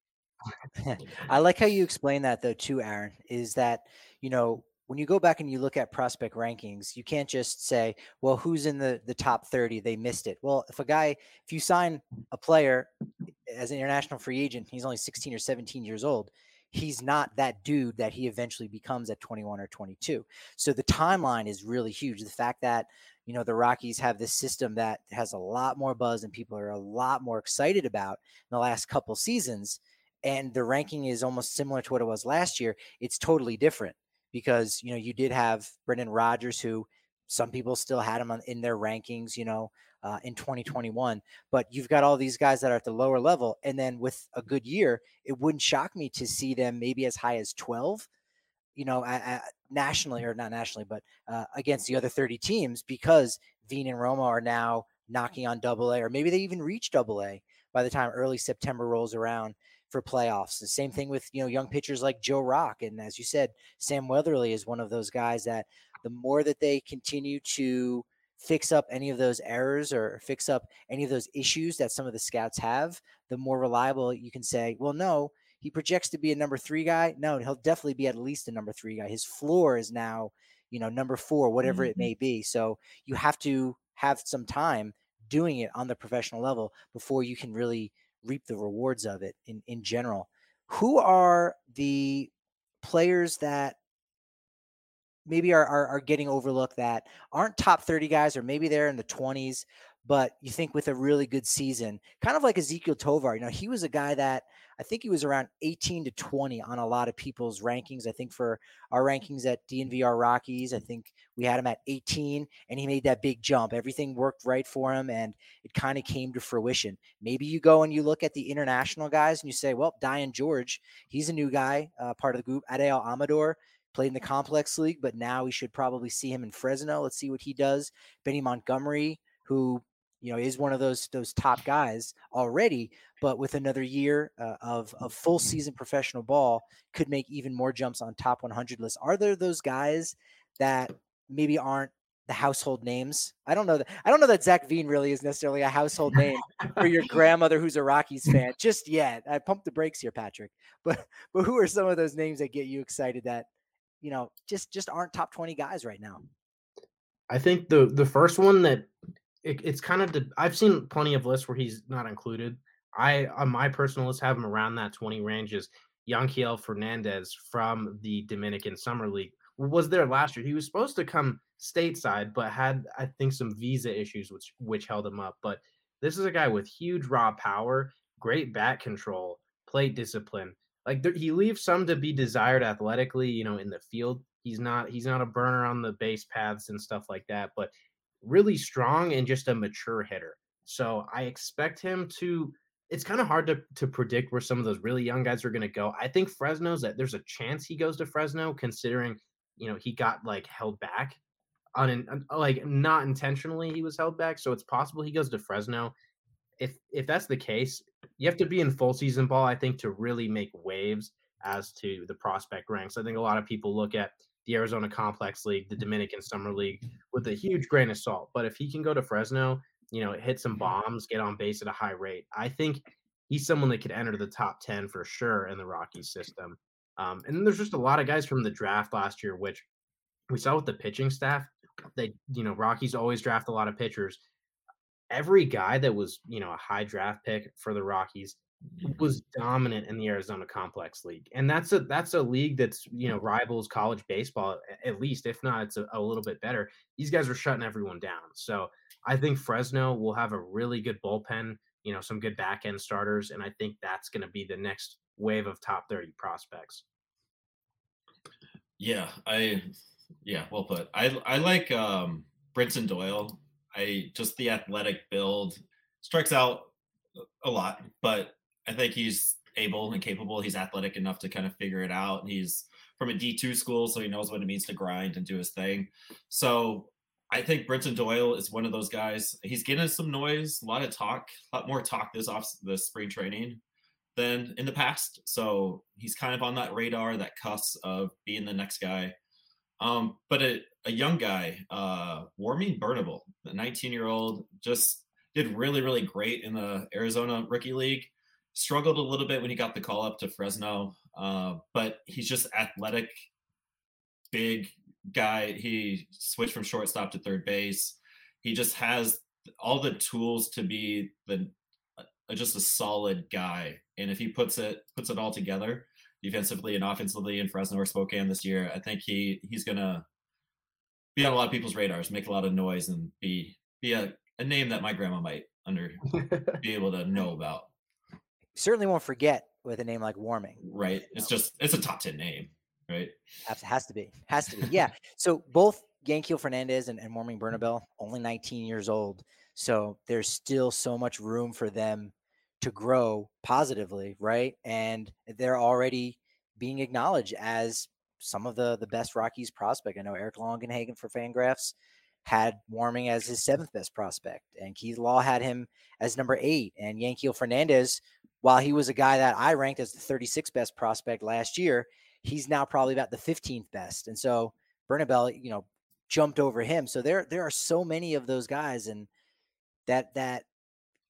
I like how you explain that though too, Aaron. Is that you know when you go back and you look at prospect rankings, you can't just say, well, who's in the the top 30? They missed it. Well, if a guy, if you sign a player eh, as an international free agent, he's only 16 or 17 years old he's not that dude that he eventually becomes at 21 or 22. So the timeline is really huge. The fact that you know the Rockies have this system that has a lot more buzz and people are a lot more excited about in the last couple seasons and the ranking is almost similar to what it was last year it's totally different because you know you did have Brendan Rodgers who some people still had him on, in their rankings you know uh, in 2021 but you've got all these guys that are at the lower level and then with a good year it wouldn't shock me to see them maybe as high as 12 you know, nationally or not nationally, but uh, against the other 30 teams because Veen and Romo are now knocking on double A, or maybe they even reach double A by the time early September rolls around for playoffs. The same thing with, you know, young pitchers like Joe Rock. And as you said, Sam Weatherly is one of those guys that the more that they continue to fix up any of those errors or fix up any of those issues that some of the scouts have, the more reliable you can say, well, no, he projects to be a number three guy. No, he'll definitely be at least a number three guy. His floor is now, you know, number four, whatever mm-hmm. it may be. So you have to have some time doing it on the professional level before you can really reap the rewards of it in, in general. Who are the players that maybe are, are, are getting overlooked that aren't top 30 guys or maybe they're in the 20s but you think with a really good season, kind of like Ezekiel Tovar, you know, he was a guy that I think he was around 18 to 20 on a lot of people's rankings. I think for our rankings at DNVR Rockies, I think we had him at 18 and he made that big jump. Everything worked right for him and it kind of came to fruition. Maybe you go and you look at the international guys and you say, well, Dyan Jorge, he's a new guy, uh, part of the group. Adael Amador, played in the complex league, but now we should probably see him in Fresno. Let's see what he does. Benny Montgomery, who you know is one of those those top guys already but with another year uh, of of full season professional ball could make even more jumps on top 100 lists are there those guys that maybe aren't the household names? I don't know that i don't know that zac veen really is necessarily a household name for your grandmother who's a rockies fan just yet. I pumped the brakes here patrick but but who are some of those names that get you excited that you know just just aren't top 20 guys right now? I think the the first one that it, it's kind of the, I've seen plenty of lists where he's not included. I on my personal list have him around that 20 range is Yanquiel Fernandez from the Dominican Summer League was there last year. He was supposed to come stateside, but had I think some visa issues which which held him up. But this is a guy with huge raw power, great bat control, plate discipline. Like there, he leaves some to be desired athletically, you know, in the field. He's not he's not a burner on the base paths and stuff like that, but really strong and just a mature hitter. So I expect him to it's kind of hard to to predict where some of those really young guys are going to go. I think Fresno's that there's a chance he goes to Fresno considering you know he got like held back on an like not intentionally he was held back so it's possible he goes to fresno if if that's the case you have to be in full season ball i think to really make waves as to the prospect ranks i think a lot of people look at the arizona complex league the dominican summer league with a huge grain of salt but if he can go to fresno you know hit some mm-hmm. bombs get on base at a high rate i think he's someone that could enter the top 10 for sure in the rockies system um, and there's just a lot of guys from the draft last year, which we saw with the pitching staff. They, you know, Rockies always draft a lot of pitchers. Every guy that was, you know, a high draft pick for the Rockies was dominant in the Arizona Complex League, and that's a that's a league that's you know rivals college baseball at least, if not, it's a, a little bit better. These guys are shutting everyone down, so I think Fresno will have a really good bullpen, you know, some good back end starters, and I think that's going to be the next wave of top 30 prospects. Yeah, I yeah, well put. I I like um Brenton Doyle. I just the athletic build strikes out a lot, but I think he's able and capable. He's athletic enough to kind of figure it out. He's from a D2 school, so he knows what it means to grind and do his thing. So I think Brenton Doyle is one of those guys. He's getting some noise, a lot of talk, a lot more talk this off the spring training than in the past. So he's kind of on that radar, that cusp of being the next guy. Um, but a, a young guy, uh, Warming Bernabel, the 19 year old, just did really, really great in the Arizona Rookie League. Struggled a little bit when he got the call up to Fresno, uh, but he's just athletic, big guy. He switched from shortstop to third base. He just has all the tools to be the just a solid guy. And if he puts it puts it all together, defensively and offensively in Fresno or Spokane this year, I think he he's gonna be on a lot of people's radars, make a lot of noise, and be be a, a name that my grandma might under be able to know about. Certainly won't forget with a name like Warming. Right. It's just it's a top ten name, right? Has to be. Has to be. Yeah. so both Yanquiel Fernandez and, and Warming Bernabel, only 19 years old. So there's still so much room for them to grow positively, right? And they're already being acknowledged as some of the the best Rockies prospect. I know Eric Longenhagen for Fangraphs had Warming as his seventh best prospect, and Keith Law had him as number eight, and Yanquiel Fernandez, while he was a guy that I ranked as the 36th best prospect last year, he's now probably about the 15th best. And so Bernabel, you know, jumped over him. So there there are so many of those guys, and that that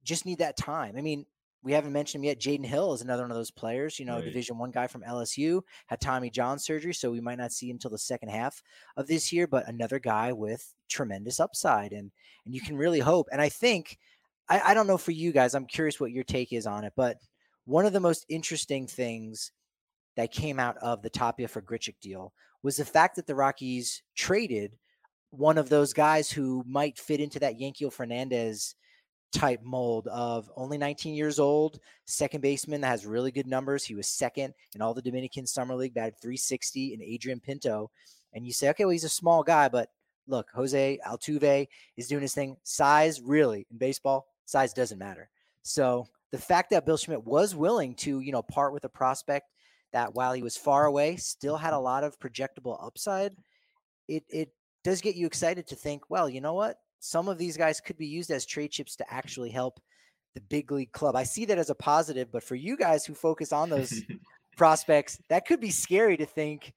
just need that time. I mean, we haven't mentioned him yet. Jaden Hill is another one of those players, you know, right. Division One guy from LSU, had Tommy John surgery, so we might not see him until the second half of this year. But another guy with tremendous upside, and and you can really hope. And I think, I, I don't know for you guys, I'm curious what your take is on it, but one of the most interesting things that came out of the Tapia for Grichuk deal was the fact that the Rockies traded one of those guys who might fit into that Yanquiel Fernandez type mold of only 19 years old, second baseman that has really good numbers. He was second in all the Dominican Summer League, batted 360 and Adrian Pinto. And you say, okay, well, he's a small guy, but look, Jose Altuve is doing his thing. Size, really, in baseball, size doesn't matter. So the fact that Bill Schmidt was willing to, you know, part with a prospect that while he was far away, still had a mm-hmm. lot of projectable upside, it it does get you excited to think, well, you know what? Some of these guys could be used as trade chips to actually help the big league club. I see that as a positive, but for you guys who focus on those prospects, that could be scary to think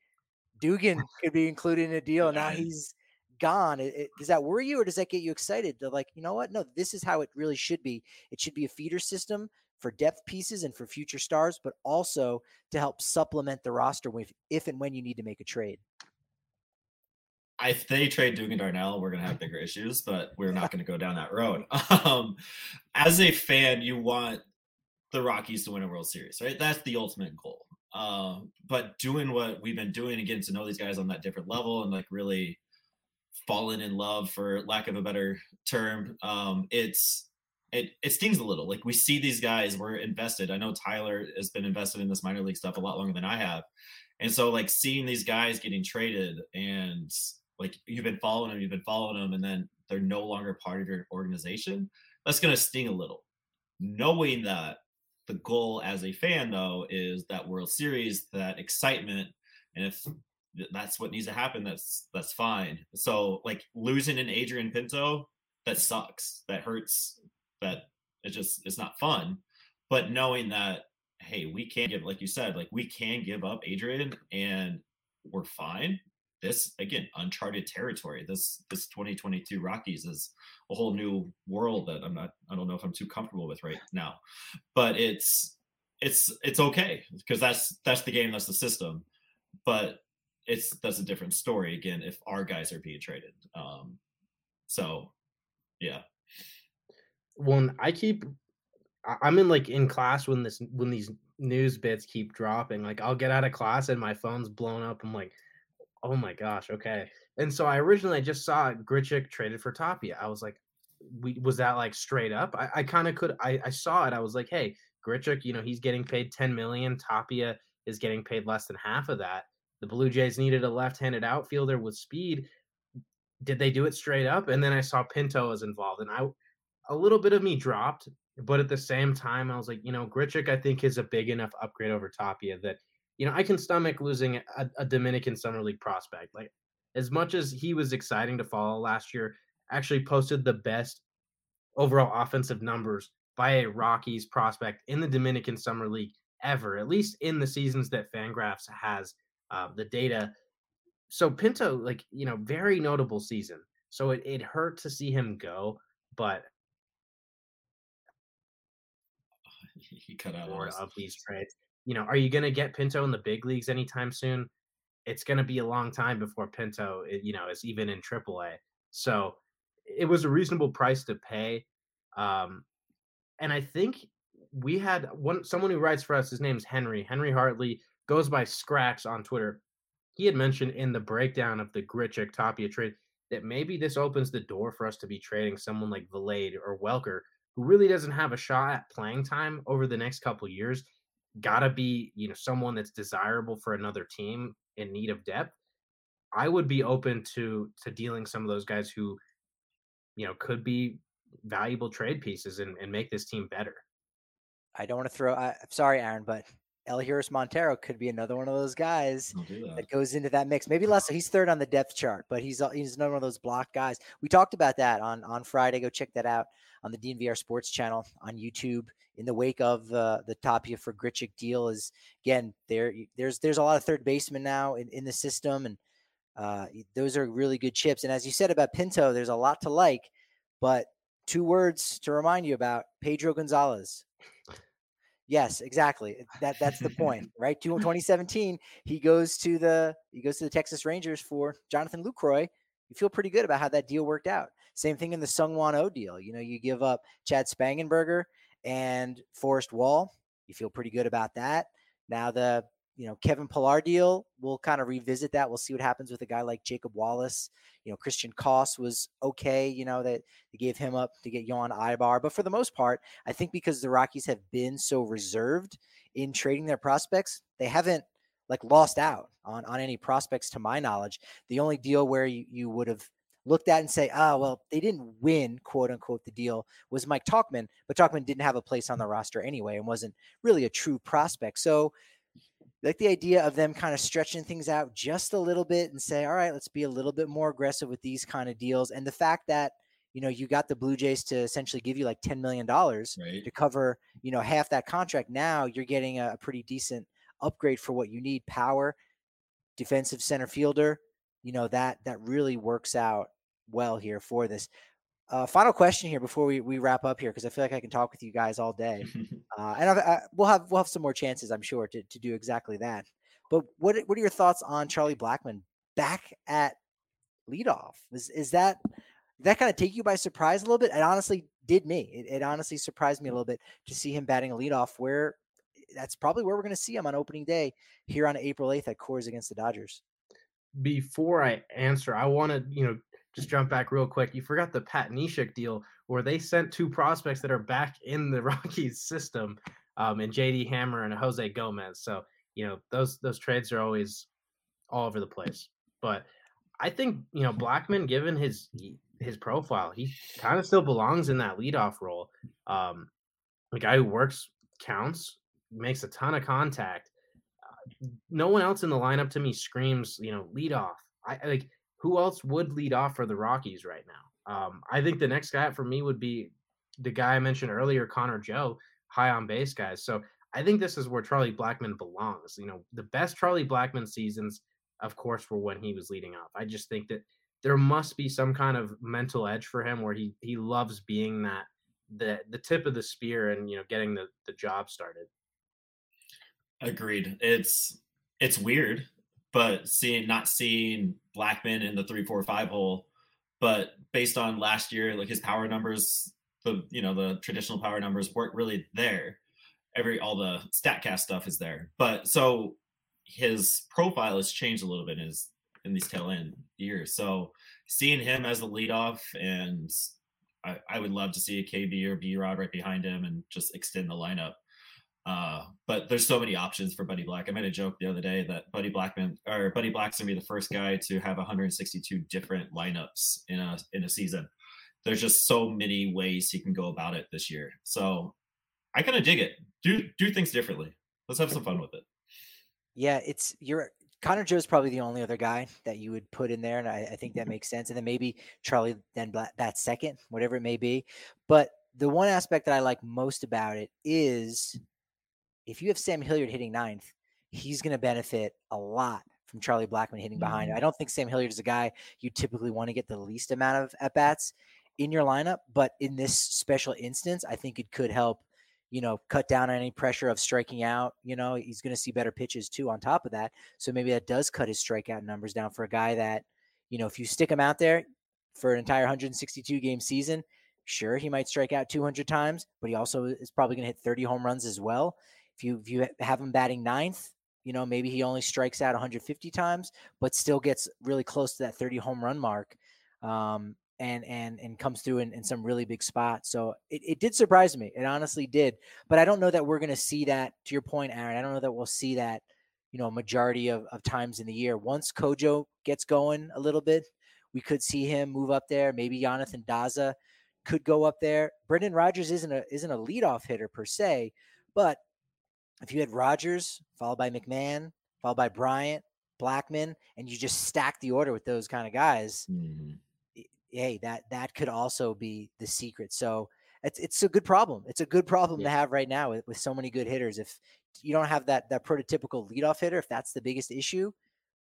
Dugan could be included in a deal. Now he's gone. It, it, does that worry you, or does that get you excited to like, you know what? No, this is how it really should be. It should be a feeder system for depth pieces and for future stars, but also to help supplement the roster with if and when you need to make a trade. if they trade Dugan Darnell, we're gonna have bigger issues, but we're not gonna go down that road. Um, as a fan, you want the Rockies to win a World Series, right? That's the ultimate goal. Um, but doing what we've been doing and getting to know these guys on that different level and like really falling in love, for lack of a better term, um, it's it it stings a little. Like we see these guys, we're invested. I know Tyler has been invested in this minor league stuff a lot longer than I have, and so like seeing these guys getting traded and like you've been following them, you've been following them, and then they're no longer part of your organization. That's gonna sting a little. Knowing that the goal as a fan though is that World Series, that excitement, and if that's what needs to happen, that's that's fine. So like losing an Adrian Pinto, that sucks. That hurts. That it just it's not fun. But knowing that hey, we can give like you said, like we can give up Adrian and we're fine this again uncharted territory this this 2022 rockies is a whole new world that i'm not i don't know if i'm too comfortable with right now but it's it's it's okay because that's that's the game that's the system but it's that's a different story again if our guys are being traded um so yeah when i keep i'm in like in class when this when these news bits keep dropping like i'll get out of class and my phone's blown up i'm like Oh my gosh. Okay. And so I originally just saw Grichuk traded for Tapia. I was like, we was that like straight up? I, I kind of could I, I saw it. I was like, hey, Grichuk, you know, he's getting paid 10 million. Tapia is getting paid less than half of that. The Blue Jays needed a left-handed outfielder with speed. Did they do it straight up? And then I saw Pinto was involved, and I a little bit of me dropped, but at the same time, I was like, you know, Grichuk, I think is a big enough upgrade over Tapia that you know, I can stomach losing a, a, Dominican Summer League prospect. Like, as much as he was exciting to follow last year, actually posted the best overall offensive numbers by a Rockies prospect in the Dominican Summer League ever, at least in the seasons that Fangraphs has uh, the data. So Pinto, like, you know, very notable season. So it, it hurt to see him go, but he cut out of these trades you know, are you going to get Pinto in the big leagues anytime soon? It's going to be a long time before Pinto, eh, you know, is even in AAA. So it was a reasonable price to pay. Um, and I think we had one someone who writes for us. His name's Henry. Henry Hartley goes by Scratch on Twitter. He had mentioned in the breakdown of the Grichuk Tapia trade that maybe this opens the door for us to be trading someone like Vilade or Welker, who really doesn't have a shot at playing time over the next couple years gotta be you know someone that's desirable for another team in need of depth i would be open to to dealing some of those guys who you know could be valuable trade pieces and, and make this team better i don't want to throw I, i'm sorry aaron but Elehuris Montero could be another one of those guys that. that. goes into that mix. Maybe less. So he's third on the depth chart, but he's he's another one of those block guys. We talked about that on on Friday. Go check that out on the DNVR Sports channel on YouTube in the wake of uh, the Tapia for Grichuk deal is again there there's there's a lot of third basemen now in, in the system and uh, those are really good chips and as you said about Pinto there's a lot to like but two words to remind you about Pedro Gonzalez yes exactly that that's the point right 2017 he goes to the he goes to the Texas Rangers for Jonathan Lucroy you feel pretty good about how that deal worked out same thing in the Seung-Hwan Oh deal you know you give up Chad Spanberger and Forrest Wall. You feel pretty good about that. Now the you know Kevin Pillar deal, we'll kind of revisit that. We'll see what happens with a guy like Jacob Wallace. You know Christian Koss was okay. You know that they gave him up to get Yoan Aybar. but for the most part, I think because the Rockies have been so reserved in trading their prospects, they haven't like lost out on on any prospects to my knowledge. The only deal where you you would have looked at and say, ah, oh, well, they didn't win, quote unquote, the deal was Mike Tauchman, but Tauchman didn't have a place on the roster anyway and wasn't really a true prospect. So, like the idea of them kind of stretching things out just a little bit and say, all right, let's be a little bit more aggressive with these kind of deals. And the fact that, you know, you got the Blue Jays to essentially give you like $10 million right. to cover, you know, half that contract. Now you're getting a, a pretty decent upgrade for what you need power, defensive center fielder. You know, that that really works out well here for this. Uh, final question here before we, we wrap up here because I feel like I can talk with you guys all day, uh, and I, I, we'll have we'll have some more chances I'm sure to, to do exactly that. But what what are your thoughts on Charlie Blackmon back at leadoff. Is is that that kind of take you by surprise a little bit? It honestly did me. It, it honestly surprised me a little bit to see him batting a leadoff. Where that's probably where we're going to see him on opening day here on April eighth at Coors against the Dodgers. Before I answer, I want to you know just jump back real quick. You forgot the Pat Neshek deal where they sent two prospects that are back in the Rockies system, um, and JD Hammer and Jose Gomez. So you know those those trades are always all over the place. But I think you know Blackmon, given his his profile, he kind of still belongs in that leadoff role. Um, a guy who works counts, makes a ton of contact. Uh, no one else in the lineup to me screams, you know, lead off. I like who else would lead off for the Rockies right now? Um, I think the next guy for me would be the guy I mentioned earlier, Connor Joe, high on base guys. So I think this is where Charlie Blackmon belongs. You know, the best Charlie Blackmon seasons, of course, were when he was leading off. I just think that there must be some kind of mental edge for him where he he loves being that the the tip of the spear and you know getting the the job started. Agreed. It's it's weird but seeing not seeing Blackmon in the three, four, five hole, but based on last year, like his power numbers, the you know the traditional power numbers weren't really there. Every all the Statcast stuff is there, but so his profile has changed a little bit in his in these tail end years. So seeing him as the leadoff, and I, I would love to see a KB or B Rod right behind him and just extend the lineup. Uh, but there's so many options for Buddy Black. I made a joke the other day that Buddy Blackmon or Buddy Black's gonna be the first guy to have 162 different lineups in a in a season. There's just so many ways he can go about it this year. So I kind of dig it. Do do things differently. Let's have some fun with it. Yeah, it's you're Connor Joe's probably the only other guy that you would put in there, and I, I think that makes sense. And then maybe Charlie then that second, whatever it may be. But the one aspect that I like most about it is if you have Sam Hilliard hitting ninth, he's going to benefit a lot from Charlie Blackmon hitting behind. Mm-hmm. I don't think Sam Hilliard is a guy you typically want to get the least amount of at bats in your lineup, but in this special instance, I think it could help, you know, cut down on any pressure of striking out. You know, he's going to see better pitches too on top of that. So maybe that does cut his strikeout numbers down for a guy that, you know, if you stick him out there for an entire 162 game season, sure, he might strike out 200 times, but he also is probably going to hit 30 home runs as well. If you if you have him batting ninth, you know maybe he only strikes out 150 times, but still gets really close to that 30 home run mark, um, and and and comes through in, in some really big spots. So it, it did surprise me. It honestly did. But I don't know that we're going to see that. To your point, Aaron, I don't know that we'll see that. You know, majority of, of times in the year. Once Kojo gets going a little bit, we could see him move up there. Maybe Yonathan Daza could go up there. Brendan Rodgers isn't a isn't a leadoff hitter per se, but if you had Rodgers followed by McMahon, followed by Bryant, Blackmon, and you just stack the order with those kind of guys, mm-hmm. hey, that that could also be the secret. So it's it's a good problem. It's a good problem yeah. to have right now with, with so many good hitters. If you don't have that that prototypical leadoff hitter, if that's the biggest issue,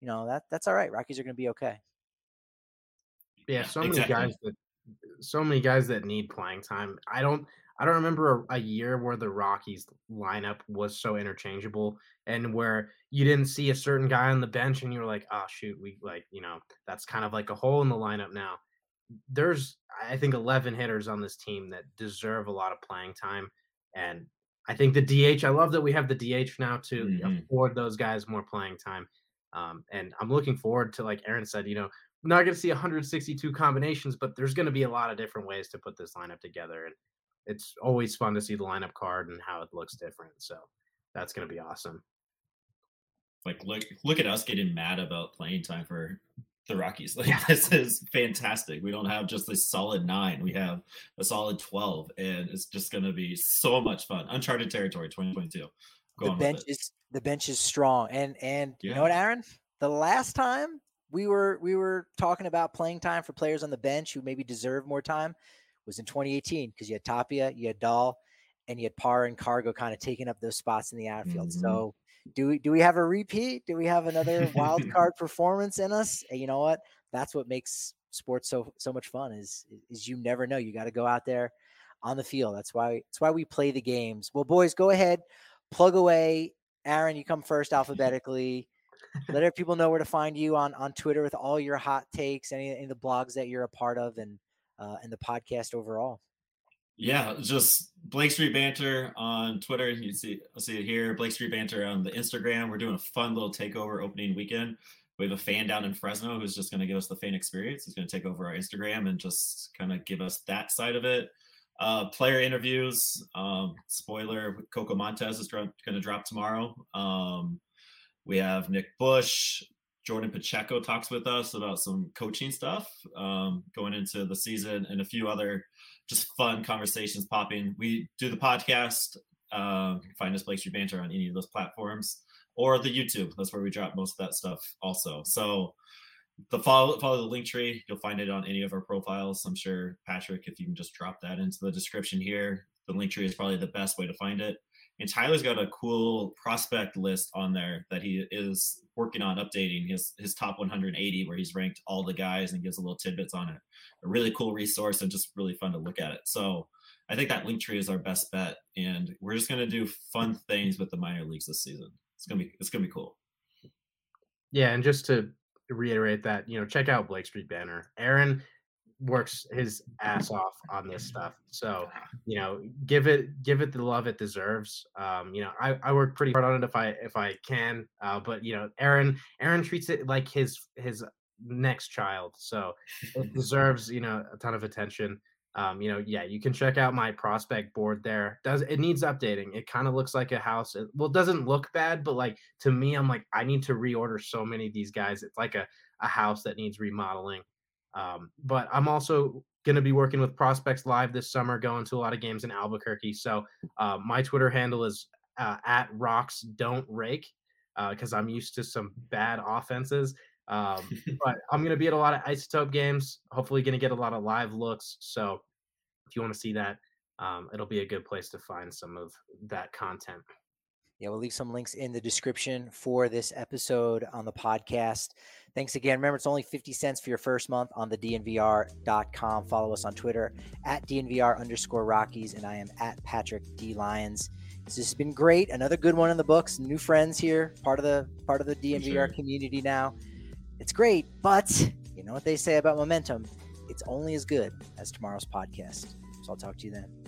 you know that that's all right. Rockies are going to be okay. Yeah, so many exactly. guys that so many guys that need playing time. I don't I don't remember a, a, year where the Rockies lineup was so interchangeable and where you didn't see a certain guy on the bench and you were like, oh shoot, we like, you know, that's kind of like a hole in the lineup now. There's I think 11 hitters on this team that deserve a lot of playing time and I think the DH, I love that we have the DH now to mm-hmm. afford those guys more playing time. Um, and I'm looking forward to, like Aaron said, you know, not going to see 162 combinations, but there's going to be a lot of different ways to put this lineup together. And it's always fun to see the lineup card and how it looks different. So that's going to be awesome. Like look look at us getting mad about playing time for the Rockies. Like yeah. this is fantastic. We don't have just a solid nine. We have a solid twelve, and it's just going to be so much fun. Uncharted territory, twenty twenty two. The bench is the bench is strong, and and yeah. you know what, Aaron? The last time we were we were talking about playing time for players on the bench who maybe deserve more time was in 2018 because you had Tapia, you had Dahl, and you had Parra and Cargo kind of taking up those spots in the outfield. Mm-hmm. So do we do we have a repeat? Do we have another wild card performance in us? And you know what? That's what makes sports so so much fun is is you never know. You got to go out there on the field. That's why that's why we play the games. Well, boys, go ahead, plug away. Aaron, you come first alphabetically. let our people know where to find you on on Twitter with all your hot takes, any, any of the blogs that you're a part of, and uh, and the podcast overall. Yeah, just Blake Street Banter on Twitter. You see, I'll see it here. Blake Street Banter on the Instagram. We're doing a fun little takeover opening weekend. We have a fan down in Fresno who's just going to give us the fan experience. He's going to take over our Instagram and just kind of give us that side of it. Uh, player interviews. Um, spoiler: Coco Montes is going to drop tomorrow. Um, we have Nick Bush, Jordan Pacheco talks with us about some coaching stuff um, going into the season, and a few other just fun conversations popping. We do the podcast. Uh, find us Blake Street Banter on any of those platforms or the YouTube. That's where we drop most of that stuff also. So the follow follow the link tree. You'll find it on any of our profiles. I'm sure Patrick, if you can just drop that into the description here, the link tree is probably the best way to find it. And Tyler's got a cool prospect list on there that he is working on updating his his top 180, where he's ranked all the guys and gives a little tidbits on it. A really cool resource and just really fun to look at it. So I think that Linktree is our best bet, and we're just gonna do fun things with the minor leagues this season. It's gonna be it's gonna be cool. Yeah, and just to reiterate that, you know, check out Blake Street Banter. Aaron works his ass off on this stuff. So, you know, give it give it the love it deserves. Um, you know, I, I work pretty hard on it if I if I can. Uh, but you know, Aaron Aaron treats it like his his next child. So it deserves, you know, a ton of attention. Um, you know, yeah, you can check out my prospect board there. Does it needs updating? It kind of looks like a house. It, well, it doesn't look bad, but like to me, I'm like, I need to reorder so many of these guys. It's like a, a house that needs remodeling. Um, but I'm also going to be working with Prospects Live this summer, going to a lot of games in Albuquerque. So uh, my Twitter handle is uh, at rocks don't rake because uh, I'm used to some bad offenses. Um, but I'm going to be at a lot of isotope games. Hopefully, going to get a lot of live looks. So if you want to see that, um, it'll be a good place to find some of that content. Yeah, we'll leave some links in the description for this episode on the podcast. Thanks again. Remember, it's only 50 cents for your first month on the DNVR.com. Follow us on Twitter at DNVR underscore Rockies, and I am at Patrick D Lyons. This has been great. Another good one in the books. New friends here, part of the part of the DNVR sure. community now. It's great, but you know what they say about momentum? It's only as good as tomorrow's podcast. So I'll talk to you then.